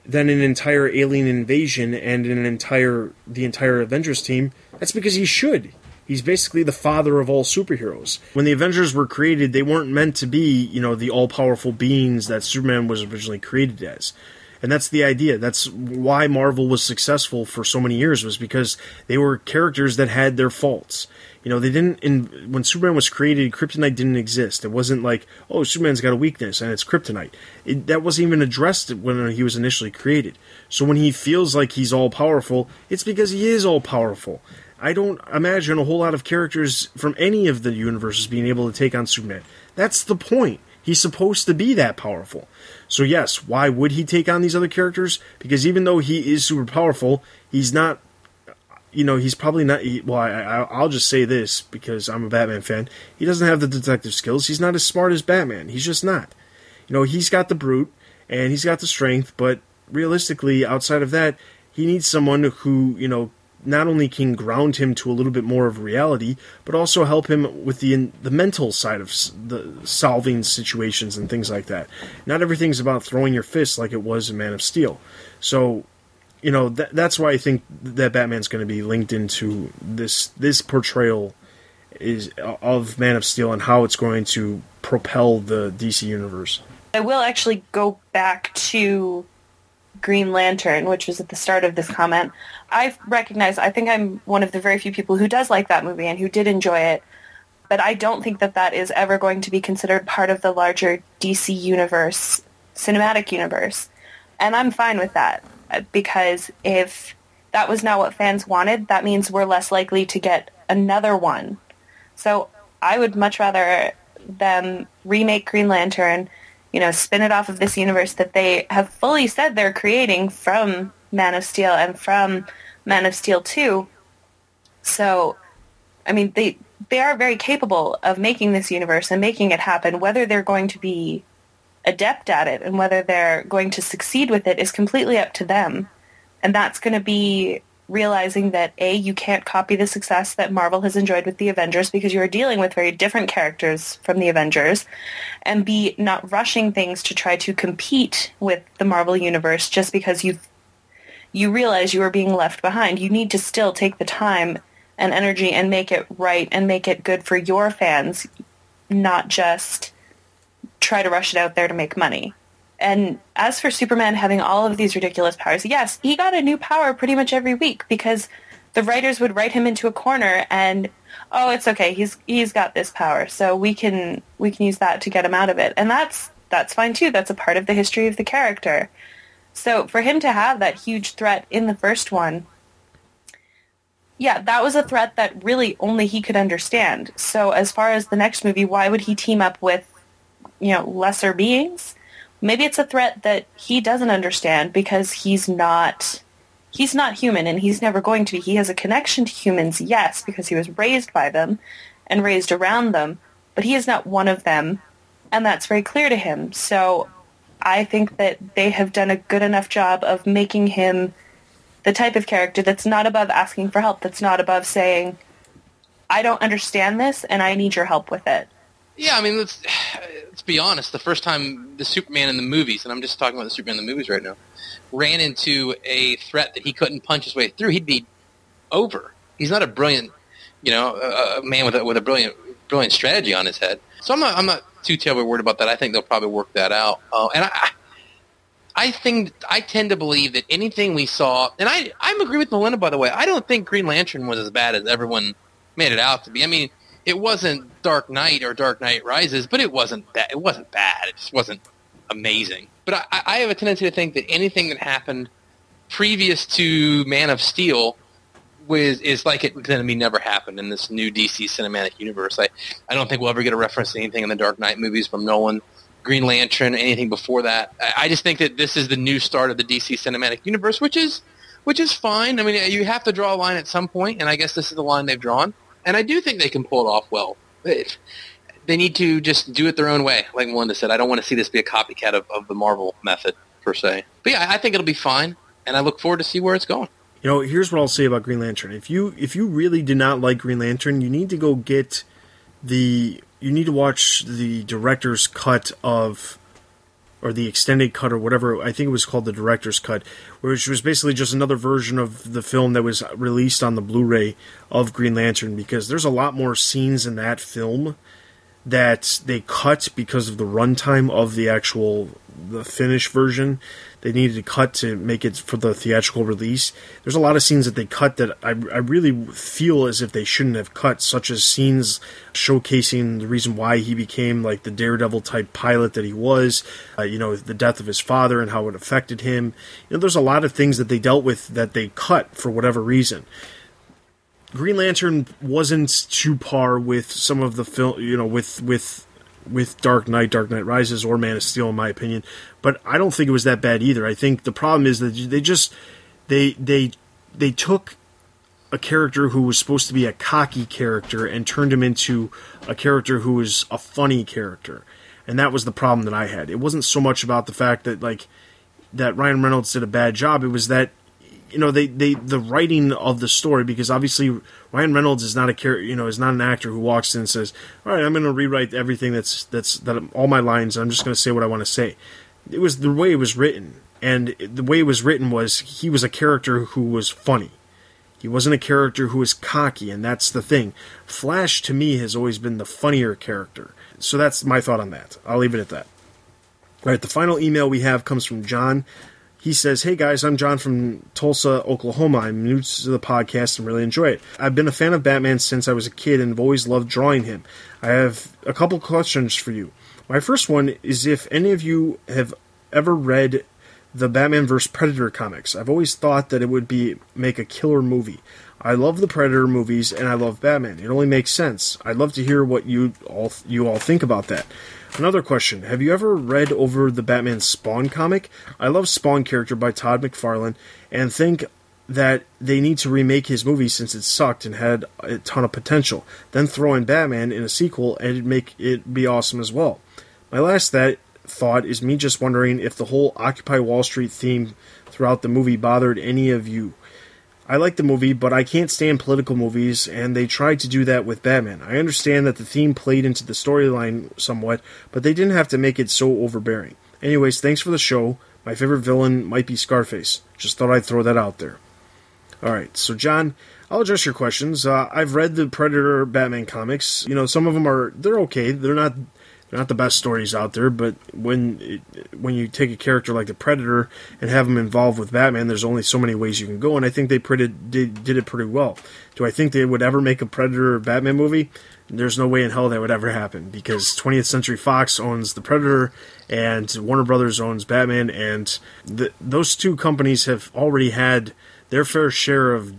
than an entire alien invasion and an entire the entire Avengers team, that's because he should. He's basically the father of all superheroes. When the Avengers were created, they weren't meant to be, you know, the all-powerful beings that Superman was originally created as. And that's the idea. That's why Marvel was successful for so many years was because they were characters that had their faults. You know, they didn't. In, when Superman was created, kryptonite didn't exist. It wasn't like, oh, Superman's got a weakness and it's kryptonite. It, that wasn't even addressed when he was initially created. So when he feels like he's all powerful, it's because he is all powerful. I don't imagine a whole lot of characters from any of the universes being able to take on Superman. That's the point. He's supposed to be that powerful. So, yes, why would he take on these other characters? Because even though he is super powerful, he's not, you know, he's probably not. Well, I, will just say this because I'm a Batman fan. He doesn't have the detective skills. He's not as smart as Batman. He's just not. You know, he's got the brute and he's got the strength, but realistically, outside of that, he needs someone who, you know, not only can ground him to a little bit more of reality, but also help him with the the mental side of the solving situations and things like that. Not everything's about throwing your fist like it was in Man of Steel. So, you know, th- that's why I think that Batman's going to be linked into this this portrayal is of Man of Steel and how it's going to propel the DC universe. I will actually go back to Green Lantern, which was at the start of this comment. I recognize, I think I'm one of the very few people who does like that movie and who did enjoy it, but I don't think that that is ever going to be considered part of the larger DC universe, cinematic universe. And I'm fine with that uh, because if that was not what fans wanted, that means we're less likely to get another one. So I would much rather them remake Green Lantern, you know, spin it off of this universe that they have fully said they're creating from Man of Steel and from Man of Steel 2. So, I mean, they they are very capable of making this universe and making it happen. Whether they're going to be adept at it and whether they're going to succeed with it is completely up to them. And that's going to be realizing that A, you can't copy the success that Marvel has enjoyed with the Avengers because you're dealing with very different characters from the Avengers, and B, not rushing things to try to compete with the Marvel Universe just because you've you realize you are being left behind. You need to still take the time and energy and make it right and make it good for your fans, not just try to rush it out there to make money. And as for Superman having all of these ridiculous powers, yes, he got a new power pretty much every week because the writers would write him into a corner and oh, it's okay. He's he's got this power. So we can we can use that to get him out of it. And that's that's fine too. That's a part of the history of the character. So for him to have that huge threat in the first one, yeah, that was a threat that really only he could understand. So as far as the next movie, why would he team up with, you know, lesser beings? Maybe it's a threat that he doesn't understand because he's not he's not human and he's never going to be. He has a connection to humans, yes, because he was raised by them and raised around them, but he is not one of them, and that's very clear to him. So I think that they have done a good enough job of making him the type of character that's not above asking for help, that's not above saying, I don't understand this and I need your help with it. Yeah, I mean, let's let's be honest. The first time the Superman in the movies, and I'm just talking about the Superman in the movies right now, ran into a threat that he couldn't punch his way through, he'd be over. He's not a brilliant, you know, a, a man with a, with a brilliant brilliant strategy on his head. So I'm not I'm not too terribly worried about that. I think they'll probably work that out. Uh, and I, I think I tend to believe that anything we saw, and I I'm agree with Melinda by the way. I don't think Green Lantern was as bad as everyone made it out to be. I mean, it wasn't Dark Knight or Dark Knight Rises, but it wasn't bad. It wasn't bad. It just wasn't amazing. But I, I have a tendency to think that anything that happened previous to Man of Steel was is like it going to be never happened in this new DC cinematic universe. I I don't think we'll ever get a reference to anything in the Dark Knight movies from Nolan. Green Lantern, anything before that. I, I just think that this is the new start of the DC cinematic universe, which is which is fine. I mean, you have to draw a line at some point, and I guess this is the line they've drawn. And I do think they can pull it off well. They need to just do it their own way, like Melinda said. I don't want to see this be a copycat of, of the Marvel method per se. But yeah, I think it'll be fine, and I look forward to see where it's going. You know, here's what I'll say about Green Lantern. If you if you really did not like Green Lantern, you need to go get the you need to watch the director's cut of or the extended cut or whatever I think it was called the director's cut, which was basically just another version of the film that was released on the Blu-ray of Green Lantern because there's a lot more scenes in that film that they cut because of the runtime of the actual the finished version they needed to cut to make it for the theatrical release. There's a lot of scenes that they cut that I, I really feel as if they shouldn't have cut, such as scenes showcasing the reason why he became like the daredevil type pilot that he was, uh, you know, the death of his father and how it affected him. You know, there's a lot of things that they dealt with that they cut for whatever reason. Green Lantern wasn't too par with some of the film, you know, with with with Dark Knight, Dark Knight Rises, or Man of Steel, in my opinion. But I don't think it was that bad either. I think the problem is that they just they they they took a character who was supposed to be a cocky character and turned him into a character who was a funny character. And that was the problem that I had. It wasn't so much about the fact that like that Ryan Reynolds did a bad job. It was that you know they, they the writing of the story because obviously Ryan Reynolds is not a character you know is not an actor who walks in and says all right I'm going to rewrite everything that's that's that all my lines I'm just going to say what I want to say. It was the way it was written and the way it was written was he was a character who was funny. He wasn't a character who was cocky and that's the thing. Flash to me has always been the funnier character. So that's my thought on that. I'll leave it at that. All right the final email we have comes from John he says, Hey guys, I'm John from Tulsa, Oklahoma. I'm new to the podcast and really enjoy it. I've been a fan of Batman since I was a kid and have always loved drawing him. I have a couple questions for you. My first one is if any of you have ever read the Batman vs. Predator comics. I've always thought that it would be make a killer movie. I love the Predator movies and I love Batman. It only makes sense. I'd love to hear what you all you all think about that. Another question: Have you ever read over the Batman Spawn comic? I love Spawn character by Todd McFarlane and think that they need to remake his movie since it sucked and had a ton of potential. Then throw in Batman in a sequel and it'd make it be awesome as well. My last that thought is me just wondering if the whole Occupy Wall Street theme throughout the movie bothered any of you. I like the movie, but I can't stand political movies, and they tried to do that with Batman. I understand that the theme played into the storyline somewhat, but they didn't have to make it so overbearing. Anyways, thanks for the show. My favorite villain might be Scarface. Just thought I'd throw that out there. Alright, so John, I'll address your questions. Uh, I've read the Predator Batman comics. You know, some of them are, they're okay. They're not not the best stories out there, but when it, when you take a character like the Predator and have him involved with Batman, there's only so many ways you can go, and I think they pretty, did, did it pretty well. Do I think they would ever make a Predator Batman movie? There's no way in hell that would ever happen because 20th Century Fox owns the Predator and Warner Brothers owns Batman, and the, those two companies have already had their fair share of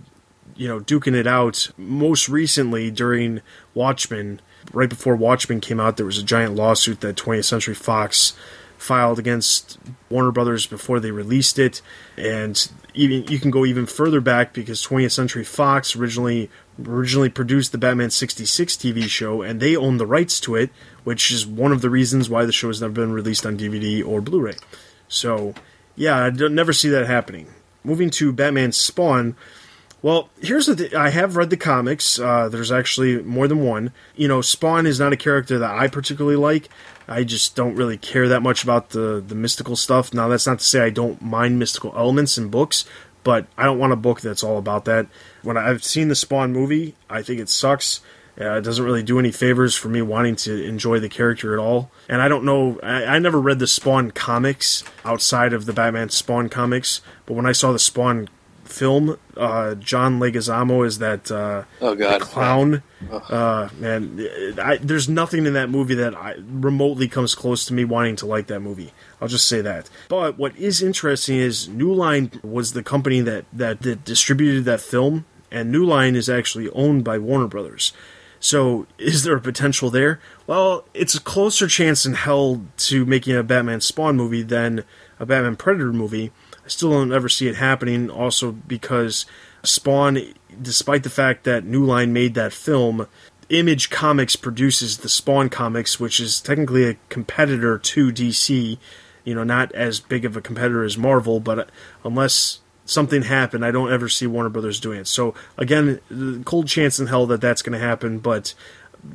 you know duking it out. Most recently during Watchmen right before Watchmen came out, there was a giant lawsuit that 20th Century Fox filed against Warner Brothers before they released it, and even you can go even further back because 20th Century Fox originally originally produced the Batman 66 TV show, and they own the rights to it, which is one of the reasons why the show has never been released on DVD or Blu-ray. So, yeah, I never see that happening. Moving to Batman Spawn, Well, here's the th- I have read the comics. Uh, there's actually more than one. You know, Spawn is not a character that I particularly like. I just don't really care that much about the the mystical stuff. Now, that's not to say I don't mind mystical elements in books, but I don't want a book that's all about that. When I've seen the Spawn movie, I think it sucks. Uh, it doesn't really do any favors for me wanting to enjoy the character at all. And I don't know, I, I never read the Spawn comics outside of the Batman Spawn comics, but when I saw the Spawn film, uh, John Leguizamo is that uh, Oh, God. the clown. Uh, man, I, there's nothing in that movie that I, remotely comes close to me wanting to like that movie. I'll just say that. But what is interesting is New Line was the company that, that, that distributed that film, and New Line is actually owned by Warner Brothers. So, is there a potential there? Well, it's a closer chance in hell to making a Batman Spawn movie than a Batman Predator movie. I still don't ever see it happening, also because Spawn, despite the fact that New Line made that film, Image Comics produces the Spawn comics, which is technically a competitor to DC. You know, not as big of a competitor as Marvel, but unless something happened, I don't ever see Warner Brothers doing it. So again, cold chance in hell that that's going to happen, but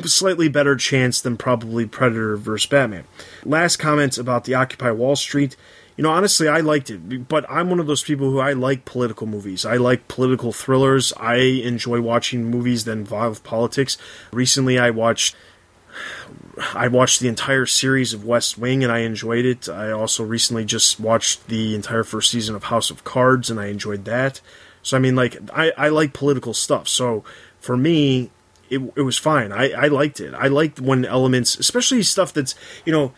slightly better chance than probably Predator versus Batman. Last comment about the Occupy Wall Street. You know, honestly, I liked it, but I'm one of those people who I like political movies. I like political thrillers. I enjoy watching movies that involve politics. Recently, I watched I watched the entire series of West Wing and I enjoyed it. I also recently just watched the entire first season of House of Cards and I enjoyed that. So I mean, like I, I like political stuff. So for me, it, it was fine. I, I liked it. I liked when elements, especially stuff that's you know.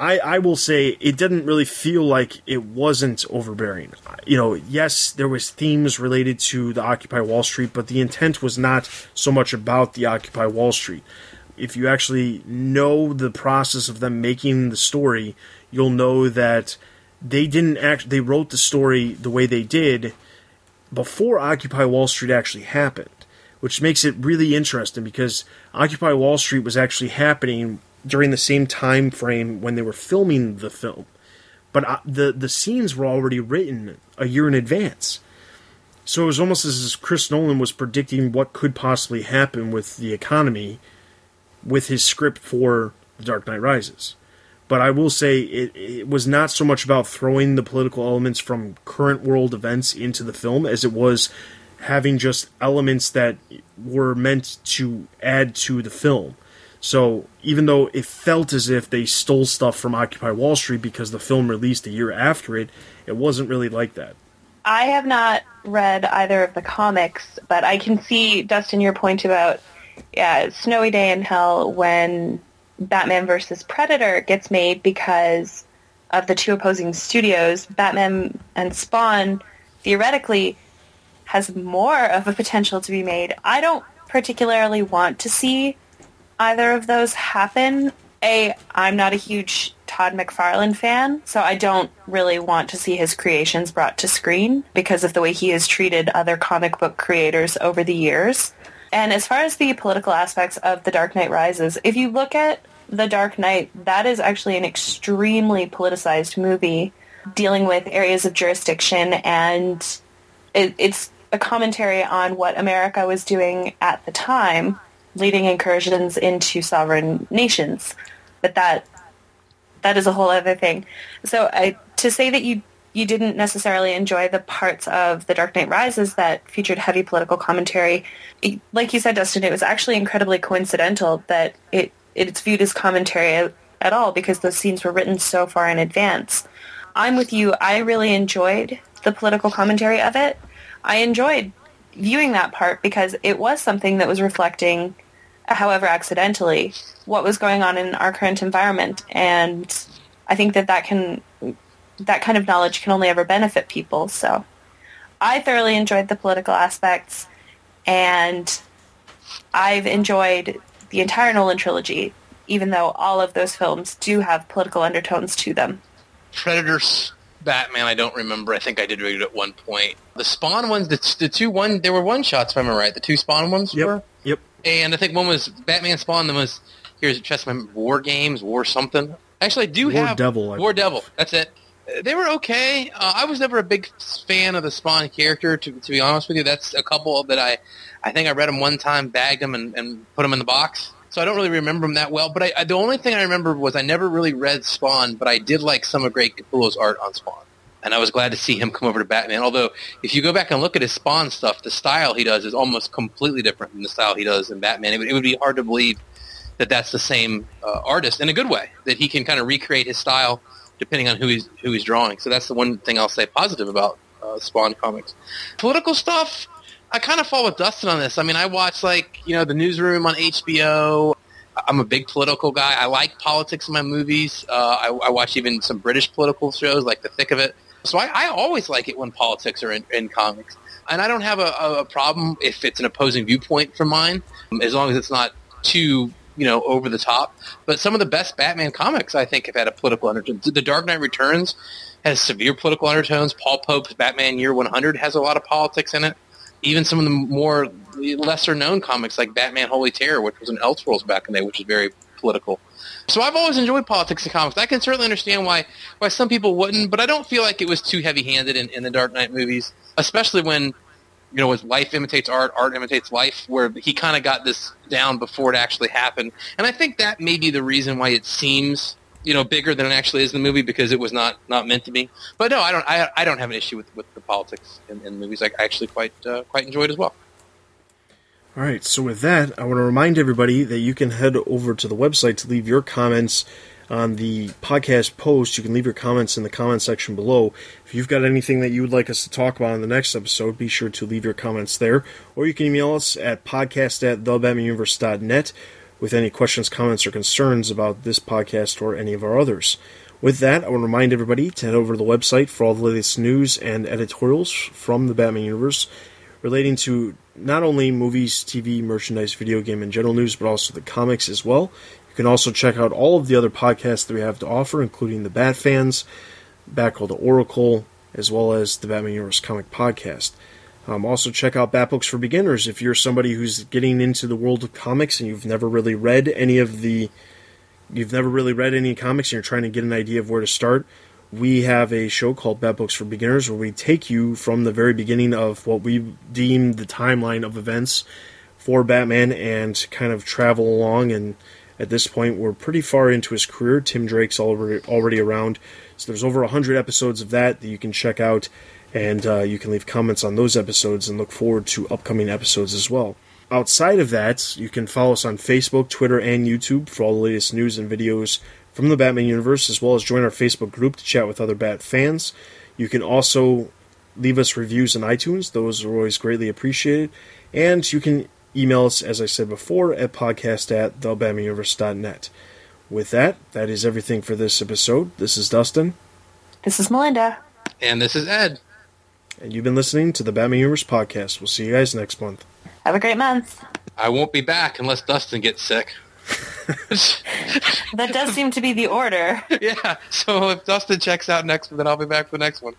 I, I will say it didn't really feel like it wasn't overbearing. You know, yes, there was themes related to the Occupy Wall Street, but the intent was not so much about the Occupy Wall Street if you actually know the process of them making the story, you'll know that they didn't act. They wrote the story the way they did before Occupy Wall Street actually happened, which makes it really interesting because Occupy Wall Street was actually happening during the same time frame when they were filming the film, but uh, the the scenes were already written a year in advance. So it was almost as if Chris Nolan was predicting what could possibly happen with the economy with his script for The Dark Knight Rises. But I will say it, it was not so much about throwing the political elements from current world events into the film as it was having just elements that were meant to add to the film. So even though it felt as if they stole stuff from Occupy Wall Street because the film released a year after it, it wasn't really like that. I have not read either of the comics, but I can see, Dustin, your point about yeah, Snowy Day in Hell when Batman versus Predator gets made because of the two opposing studios. Batman and Spawn theoretically has more of a potential to be made. I don't particularly want to see either of those happen. A, I'm not a huge Todd McFarlane fan, so I don't really want to see his creations brought to screen because of the way he has treated other comic book creators over the years. And as far as the political aspects of The Dark Knight Rises, if you look at The Dark Knight, that is actually an extremely politicized movie dealing with areas of jurisdiction and it, it's a commentary on what America was doing at the time, leading incursions into sovereign nations. But that that is a whole other thing. So I, to say that you you didn't necessarily enjoy the parts of The Dark Knight Rises that featured heavy political commentary, it- like you said, Dustin, it was actually incredibly coincidental that it it's viewed as commentary at, at all because those scenes were written so far in advance. I'm with you. I really enjoyed the political commentary of it. I enjoyed viewing that part because it was something that was reflecting, however accidentally, what was going on in our current environment. And I think that that can, that kind of knowledge can only ever benefit people. So I thoroughly enjoyed the political aspects and I've enjoyed the entire Nolan trilogy, even though all of those films do have political undertones to them. Predators, Batman. I don't remember. I think I did read it at one point. The Spawn ones, the, the two one, there were one shots. If I remember right, the two Spawn ones were. Yep. And I think one was Batman Spawn. Then was here's chess War Games, War something. Actually, I do War have Devil, I War Devil. That's it. They were okay. Uh, I was never a big fan of the Spawn character, to, to be honest with you. That's a couple that I, I think I read them one time, bagged them, and, and put them in the box. So I don't really remember him that well. But I, I, the only thing I remember was I never really read Spawn, but I did like some of Greg Capullo's art on Spawn. And I was glad to see him come over to Batman. Although, if you go back and look at his Spawn stuff, the style he does is almost completely different from the style he does in Batman. It would, it would be hard to believe that that's the same uh, artist in a good way, that he can kind of recreate his style depending on who he's who he's drawing. So that's the one thing I'll say positive about uh, Spawn comics. Political stuff, I kind of fall with Dustin on this. I mean, I watch like you know the Newsroom on HBO. I'm a big political guy. I like politics in my movies. Uh, I, I, watch even some British political shows like The Thick of It. So I, I always like it when politics are in, in comics. And I don't have a, a, problem if it's an opposing viewpoint from mine, as long as it's not too you know, over the top. But some of the best Batman comics, I think, have had a political undertone. The Dark Knight Returns has severe political undertones. Paul Pope's Batman Year 100 has a lot of politics in it. Even some of the more lesser known comics like Batman Holy Terror, which was an Elseworlds back in the day, which is very political. So I've always enjoyed politics in comics. I can certainly understand why why some people wouldn't, but I don't feel like it was too heavy handed in, in the Dark Knight movies, especially when you know, as life imitates art, art imitates life, where he kind of got this down before it actually happened. And I think that may be the reason why it seems, you know, bigger than it actually is in the movie because it was not, not meant to be. But no, I don't, I, I don't have an issue with, with the politics in, in movies. I actually quite, uh, quite enjoyed as well. All right, so with that, I want to remind everybody that you can head over to the website to leave your comments on the podcast post. You can leave your comments in the comment section below. If you've got anything that you would like us to talk about in the next episode, be sure to leave your comments there. Or you can email us at podcast at thebatmanuniverse.net with any questions, comments, or concerns about this podcast or any of our others. With that, I want to remind everybody to head over to the website for all the latest news and editorials from the Batman universe relating to not only movies, TV, merchandise, video game, and general news, but also the comics as well. You can also check out all of the other podcasts that we have to offer, including the Bat Fans, Batgirl the Oracle, as well as the Batman Universe Comic Podcast. Um, also, check out Bat Books for Beginners if you're somebody who's getting into the world of comics and you've never really read any of the, you've never really read any comics and you're trying to get an idea of where to start. We have a show called Bat Books for Beginners where we take you from the very beginning of what we deem the timeline of events for Batman and kind of travel along and at this point, we're pretty far into his career. Tim Drake's already already around, so there's over hundred episodes of that that you can check out, and uh, you can leave comments on those episodes and look forward to upcoming episodes as well. Outside of that, you can follow us on Facebook, Twitter, and YouTube for all the latest news and videos from the Batman universe, as well as join our Facebook group to chat with other Bat fans. You can also leave us reviews on iTunes; those are always greatly appreciated. And you can Email us, as I said before, at podcast at thebatmanuniverse.net. With that, that is everything for this episode. This is Dustin. This is Melinda. And this is Ed. And you've been listening to the Batman Universe Podcast. We'll see you guys next month. Have a great month. I won't be back unless Dustin gets sick. that does seem to be the order. Yeah, so if Dustin checks out next, then I'll be back for the next one.